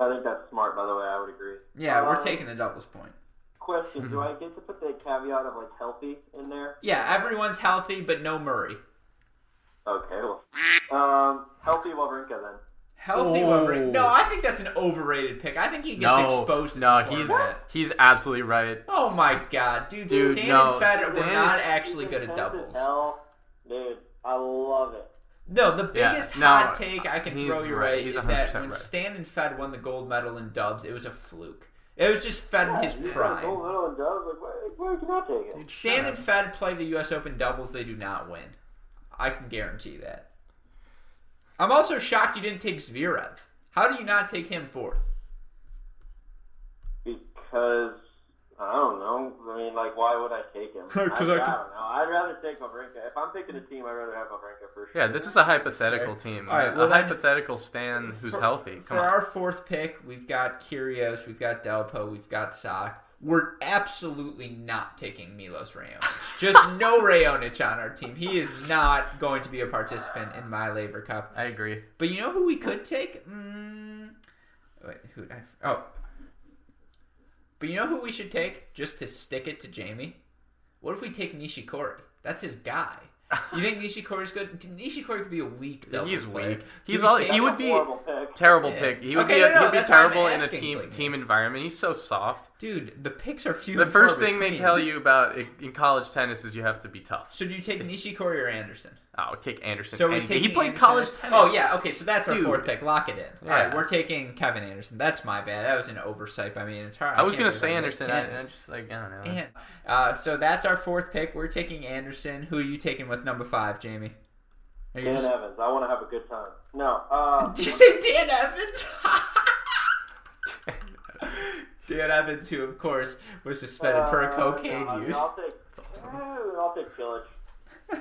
I think that's smart, by the way. I would agree. Yeah, we're Um, taking the doubles point. Question: Do I get to put the caveat of like healthy in there? Yeah, everyone's healthy, but no Murray. Okay, well, um, healthy Wawrinka then. Healthy Oh. Wawrinka. No, I think that's an overrated pick. I think he gets no, exposed. No, he's format. he's absolutely right. Oh my god, dude! Dude, Stan no, and Fed were not actually good at doubles. Hell, dude, I love it. No, the Yeah, biggest no, hot take I can throw your right. way He's is that when right. Stan and Fed won the gold medal in dubs, it was a fluke. It was just Fed in his Yeah, you gold medal in dubs. Like, why, why can I take it? Stan and Fed play the U.S. Open doubles; they do not win. I can guarantee that. I'm also shocked you didn't take Zverev. How do you not take him fourth? Because I don't know. I mean, like, why would I take him? 'Cause [laughs] I, I, I, don't know. I'd rather take Wawrinka. If I'm picking a team, I'd rather have Wawrinka for sure. Yeah, this is a hypothetical team. All right, a well then- hypothetical Stan who's For- healthy. Come For on. our fourth pick, we've got Kyrgios, we've got Delpo, we've got Sock. We're absolutely not taking Milos Raonic. Just no [laughs] Raonic on our team. He is not going to be a participant in my Laver Cup. I agree. But you know who we could take? Mm, wait, who? I, oh, but you know who we should take just to stick it to Jamie? What if we take Nishikori? That's his guy. You think [laughs] Nishikori's good? Nishikori could be a weak doubles He's player. weak. He's all- he would be- horrible pick. Terrible Yeah. pick. He would Okay, be no, no, he'd be that's why I'm terrible in a team Clayton. team environment. He's so soft. Dude, the picks are few. The and far first thing they tell you about in college tennis is you have to be tough. So do you take Nishikori or Anderson? Oh, take Anderson. So we're taking he played Anderson. college tennis. Oh yeah, okay. So that's our fourth pick. Lock it in. All right, we're taking Kevin Anderson. That's my bad. That was an oversight by me, and it's hard. I was gonna say Anderson. I, I just like I don't know. And, uh, so that's our fourth pick. We're taking Anderson. Who are you taking with number five, Jamie? Dan just- Evans. I want to have a good time. No. Uh, [laughs] Did you say Dan Evans? [laughs] [laughs] Dan Evans, who of course was suspended for uh, cocaine no, use. I'll take. awesome. [laughs] I'll take Cilic. [laughs]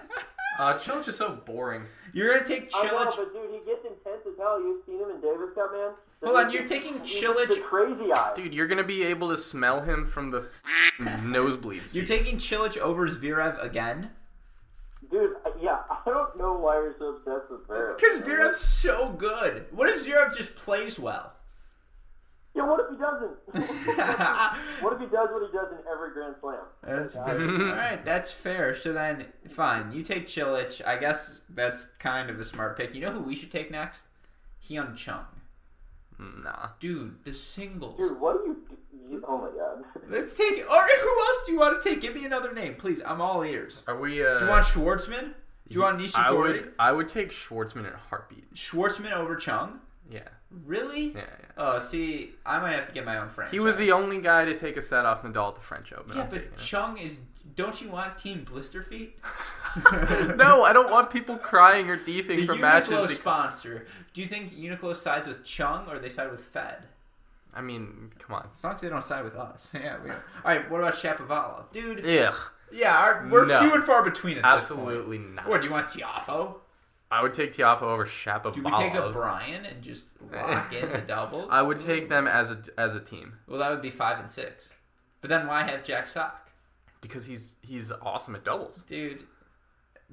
Uh, Cilic is so boring. You're gonna take I know, but dude, he gets intense as hell. You've seen him in Davis Cup, man. Hold on, you're taking He's Cilic- The crazy eye. Dude, you're gonna be able to smell him from the [laughs] nosebleeds. You're taking Cilic over Zverev again? Dude, uh, yeah, I don't know why you're so obsessed with Zverev. Because man. Zverev's so good. What if Zverev just plays well? Yeah, what if he doesn't? [laughs] [laughs] what if he does what he does in every Grand Slam? That's fair. All right, that's fair. So then, fine. You take Cilic. I guess that's kind of a smart pick. You know who we should take next? Hyun Chung. Nah. Dude, the singles. Dude, what do you, you? Oh my god. [laughs] Let's take it. All right, who else do you want to take? Give me another name, please. I'm all ears. Are we? Uh, Do you want Schwartzman? Do you want Nishikori? I would. I would take Schwartzman in a heartbeat. Schwartzman over Chung? Yeah. Really? Yeah. yeah. Oh, see, I might have to get my own franchise. He was the only guy to take a set off Nadal at the French Open. Yeah, I'm but. Chung is. Don't you want Team Blister Feet? [laughs] no, I don't want people crying or The for Uniqlo matches. Because, sponsor. Do you think Uniqlo sides with Chung or they side with Fed? I mean, come on. As long as they don't side with us. [laughs] Yeah, we don't. All right, what about Shapovalov? Dude, Ugh. yeah, our, we're No. few and far between at this point. Absolutely not. What, do you want Tiafoe? I would take Tiafoe over Shapovalov. Do we take a Bryan and just lock in the [laughs] doubles? I would take them as a as a team. Well, that would be five and six. But then why have Jack Sock? because he's he's awesome at doubles. Dude.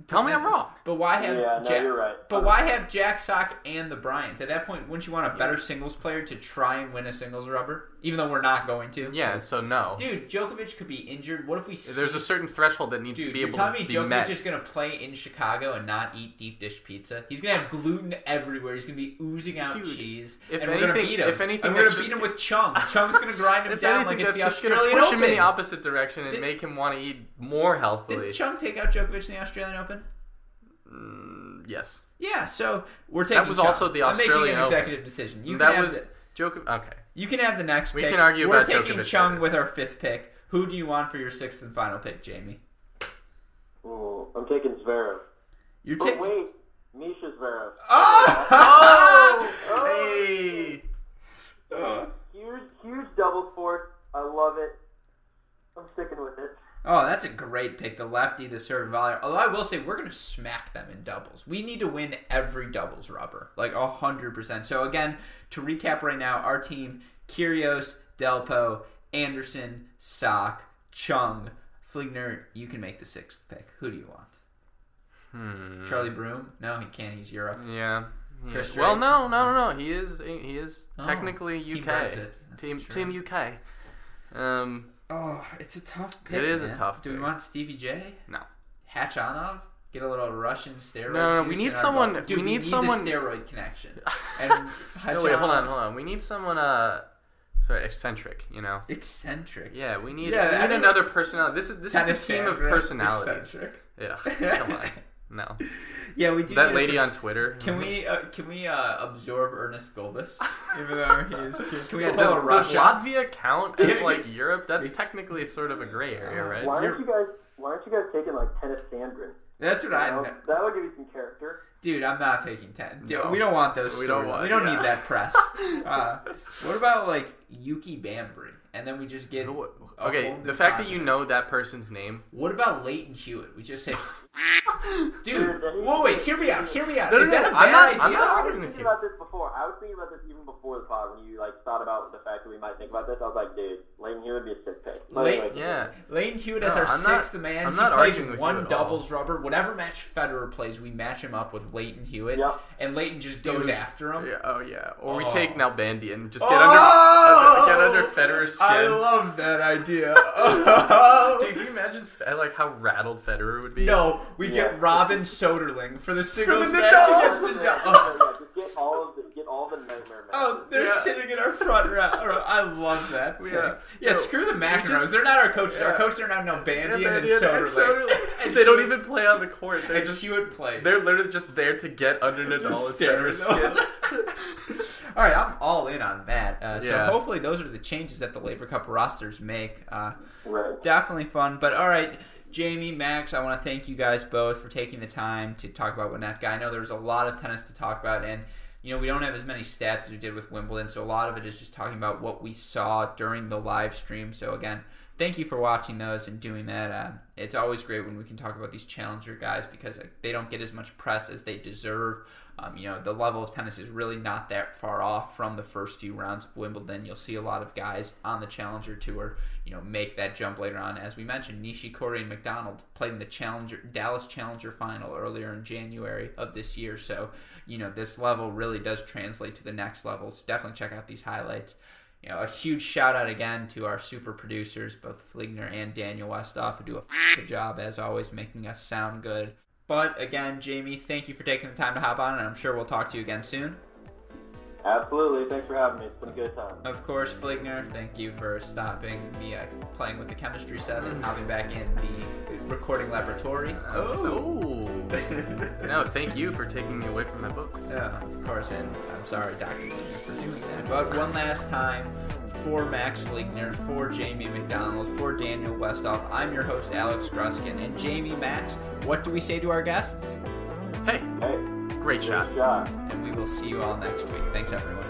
Tell me I'm wrong. But why have Yeah, no, Jack, you're right. But why have Jack Sock and the Bryant? At that point, wouldn't you want a better singles player to try and win a singles rubber? Even though we're not going to. Yeah, so no. Dude, Djokovic could be injured. What if we see There's a certain threshold that needs Dude, to be able to be Djokovic met. is going to play in Chicago and not eat deep dish pizza? He's going to have gluten everywhere. He's going to be oozing out Dude, cheese. if and we're going to anything- beat him. if anything, and we're going to beat him with Chung. Chung's [laughs] going to grind him down anything, like it's the just going to Australian push Open. him in the opposite direction and Did- make him want to eat more healthily. Did Chung take out Djokovic in the Australian Open? Mm, yes, Yeah, so we're taking. That was Chung. also the I'm making Australian an Open. executive decision. You that was the, Djokovic. Okay, you can have the next. We pick. can argue We're about taking Djokovic Chung later. with our fifth pick. Who do you want for your sixth and final pick, Jamie? Ooh, I'm taking Zverev. You're But taking. wait, Misha Zverev. Oh! oh! [laughs] hey, Huge, huge double sport. I love it. I'm sticking with it. Oh, that's a great pick. The lefty, the serve volley. Although I will say we're gonna smack them in doubles. We need to win every doubles rubber, like a hundred percent. So again, to recap right now, our team: Kyrgios, Delpo, Anderson, Sock, Chung, Fligner. You can make the sixth pick. Who do you want? hmm. Charlie Broom? No, he can't. He's Europe. Yeah. yeah. Well, no, no, no, no. He is. He is Oh, technically UK. That's Team. Team UK. Um, Oh, it's a tough pick. It is a man. tough Do we want Stevie J? no. Hatch Khachanov? Get a little Russian steroid. No, no, juice we need someone- blood. we Dude, need the someone- steroid connection. [laughs] And no, wait, hold on, hold on. We need someone. Uh, sorry, eccentric. You know. Eccentric. Yeah, we need. Yeah, we need another personality. This is this Tennis is a team of Sandra, personalities. Eccentric. Yeah, [laughs] come on. [laughs] No, [laughs] Yeah, we do. that need a- lady on Twitter. Can we uh, can we uh, absorb Ernest Gulbis? [laughs] Even though he's can, can we [laughs] Yeah, does, does Russia? Latvia count as like Europe? That's technically sort of a gray area, right? Why You're- aren't you guys? Why aren't you guys taking like Tennys Sandgren? That's what You I know, know. that would give you some character. Dude, I'm not taking ten. Dude, No. we don't want those. We don't stories. want- We don't yeah. need that press. [laughs] uh, what about like Yuki Bhambri? And then we just get. a Okay, the fact that you know that person's name. What about Lleyton Hewitt? We just say, dude. [laughs] Dude, Whoa, wait, hear me out. Hear me out. No, no, Is that no, a I'm bad not- idea? I'm not I was arguing with thinking you. about this before. I was thinking about this even before the pod when you like thought about the fact that we might think about this. I was like, dude, Lleyton Hewitt would be a sick pick. But Late- anyway, Yeah. Lleyton Hewitt as our I'm not- sixth man. I'm he not plays arguing with you one at all. doubles rubber. Whatever match Federer plays, we match him up with Lleyton Hewitt, Yep. and Lleyton just goes Dude. after him. Yeah, oh yeah. Or we Oh. take Nalbandian and just get Oh! under get under Federer's skin. I love that idea. [laughs] [laughs] Dude, can you imagine like how rattled Federer would be? no, we Yeah. get Robin Soderling for the singles the match against yeah, Nadal. yeah, yeah, just get all of the get all the nightmare matches. Oh, they're Yeah. sitting in our front row. [laughs] I love that. Yeah. Yeah, yeah. No, screw the McEnroes. just- They're not our coaches. Our Yeah. coaches are now Nalbandian and, Nalbandian Soderling. Soderling. And they don't even play on the court. They're And just Hewitt play. they're literally just there to get under Nadal and stare Federer's at skin. [laughs] all right, I'm all in on that. Uh, so Yeah. hopefully those are the changes that the Laver Cup rosters make. Uh, Right. definitely fun. But all right, Jamie, Max, I want to thank you guys both for taking the time to talk about Winnetka. I know there's a lot of tennis to talk about, and you know we don't have as many stats as we did with Wimbledon, so a lot of it is just talking about what we saw during the live stream. So again. Thank you for watching those and doing that. Uh, it's always great when we can talk about these challenger guys because they don't get as much press as they deserve. Um, you know, the level of tennis is really not that far off from the first few rounds of Wimbledon. You'll see a lot of guys on the Challenger Tour, you know, make that jump later on. As we mentioned, Nishikori and McDonald played in the Challenger Dallas Challenger final earlier in January of this year. So, you know, this level really does translate to the next level. So definitely check out these highlights. You know, a huge shout out again to our super producers, both Fligner and Daniel Westoff, who do a good job as always, making us sound good. But again, Jamie, thank you for taking the time to hop on, and I'm sure we'll talk to you again soon. Absolutely. Thanks for having me. It's been a good time. Of course, Fligner, thank you for stopping the uh, playing with the chemistry set and hopping back in the recording laboratory. Oh. no, thank you for taking me away from my books. Yeah, of course, and I'm sorry, Dr. Fligner, for doing that. But one last time, for Max Fligner, for Jamie McDonald, for Daniel Westoff, I'm your host, Alex Gruskin. And Jamie, Max, what do we say to our guests? Hey, Hey, great shot. shot. And we will see you all next week. Thanks, everyone.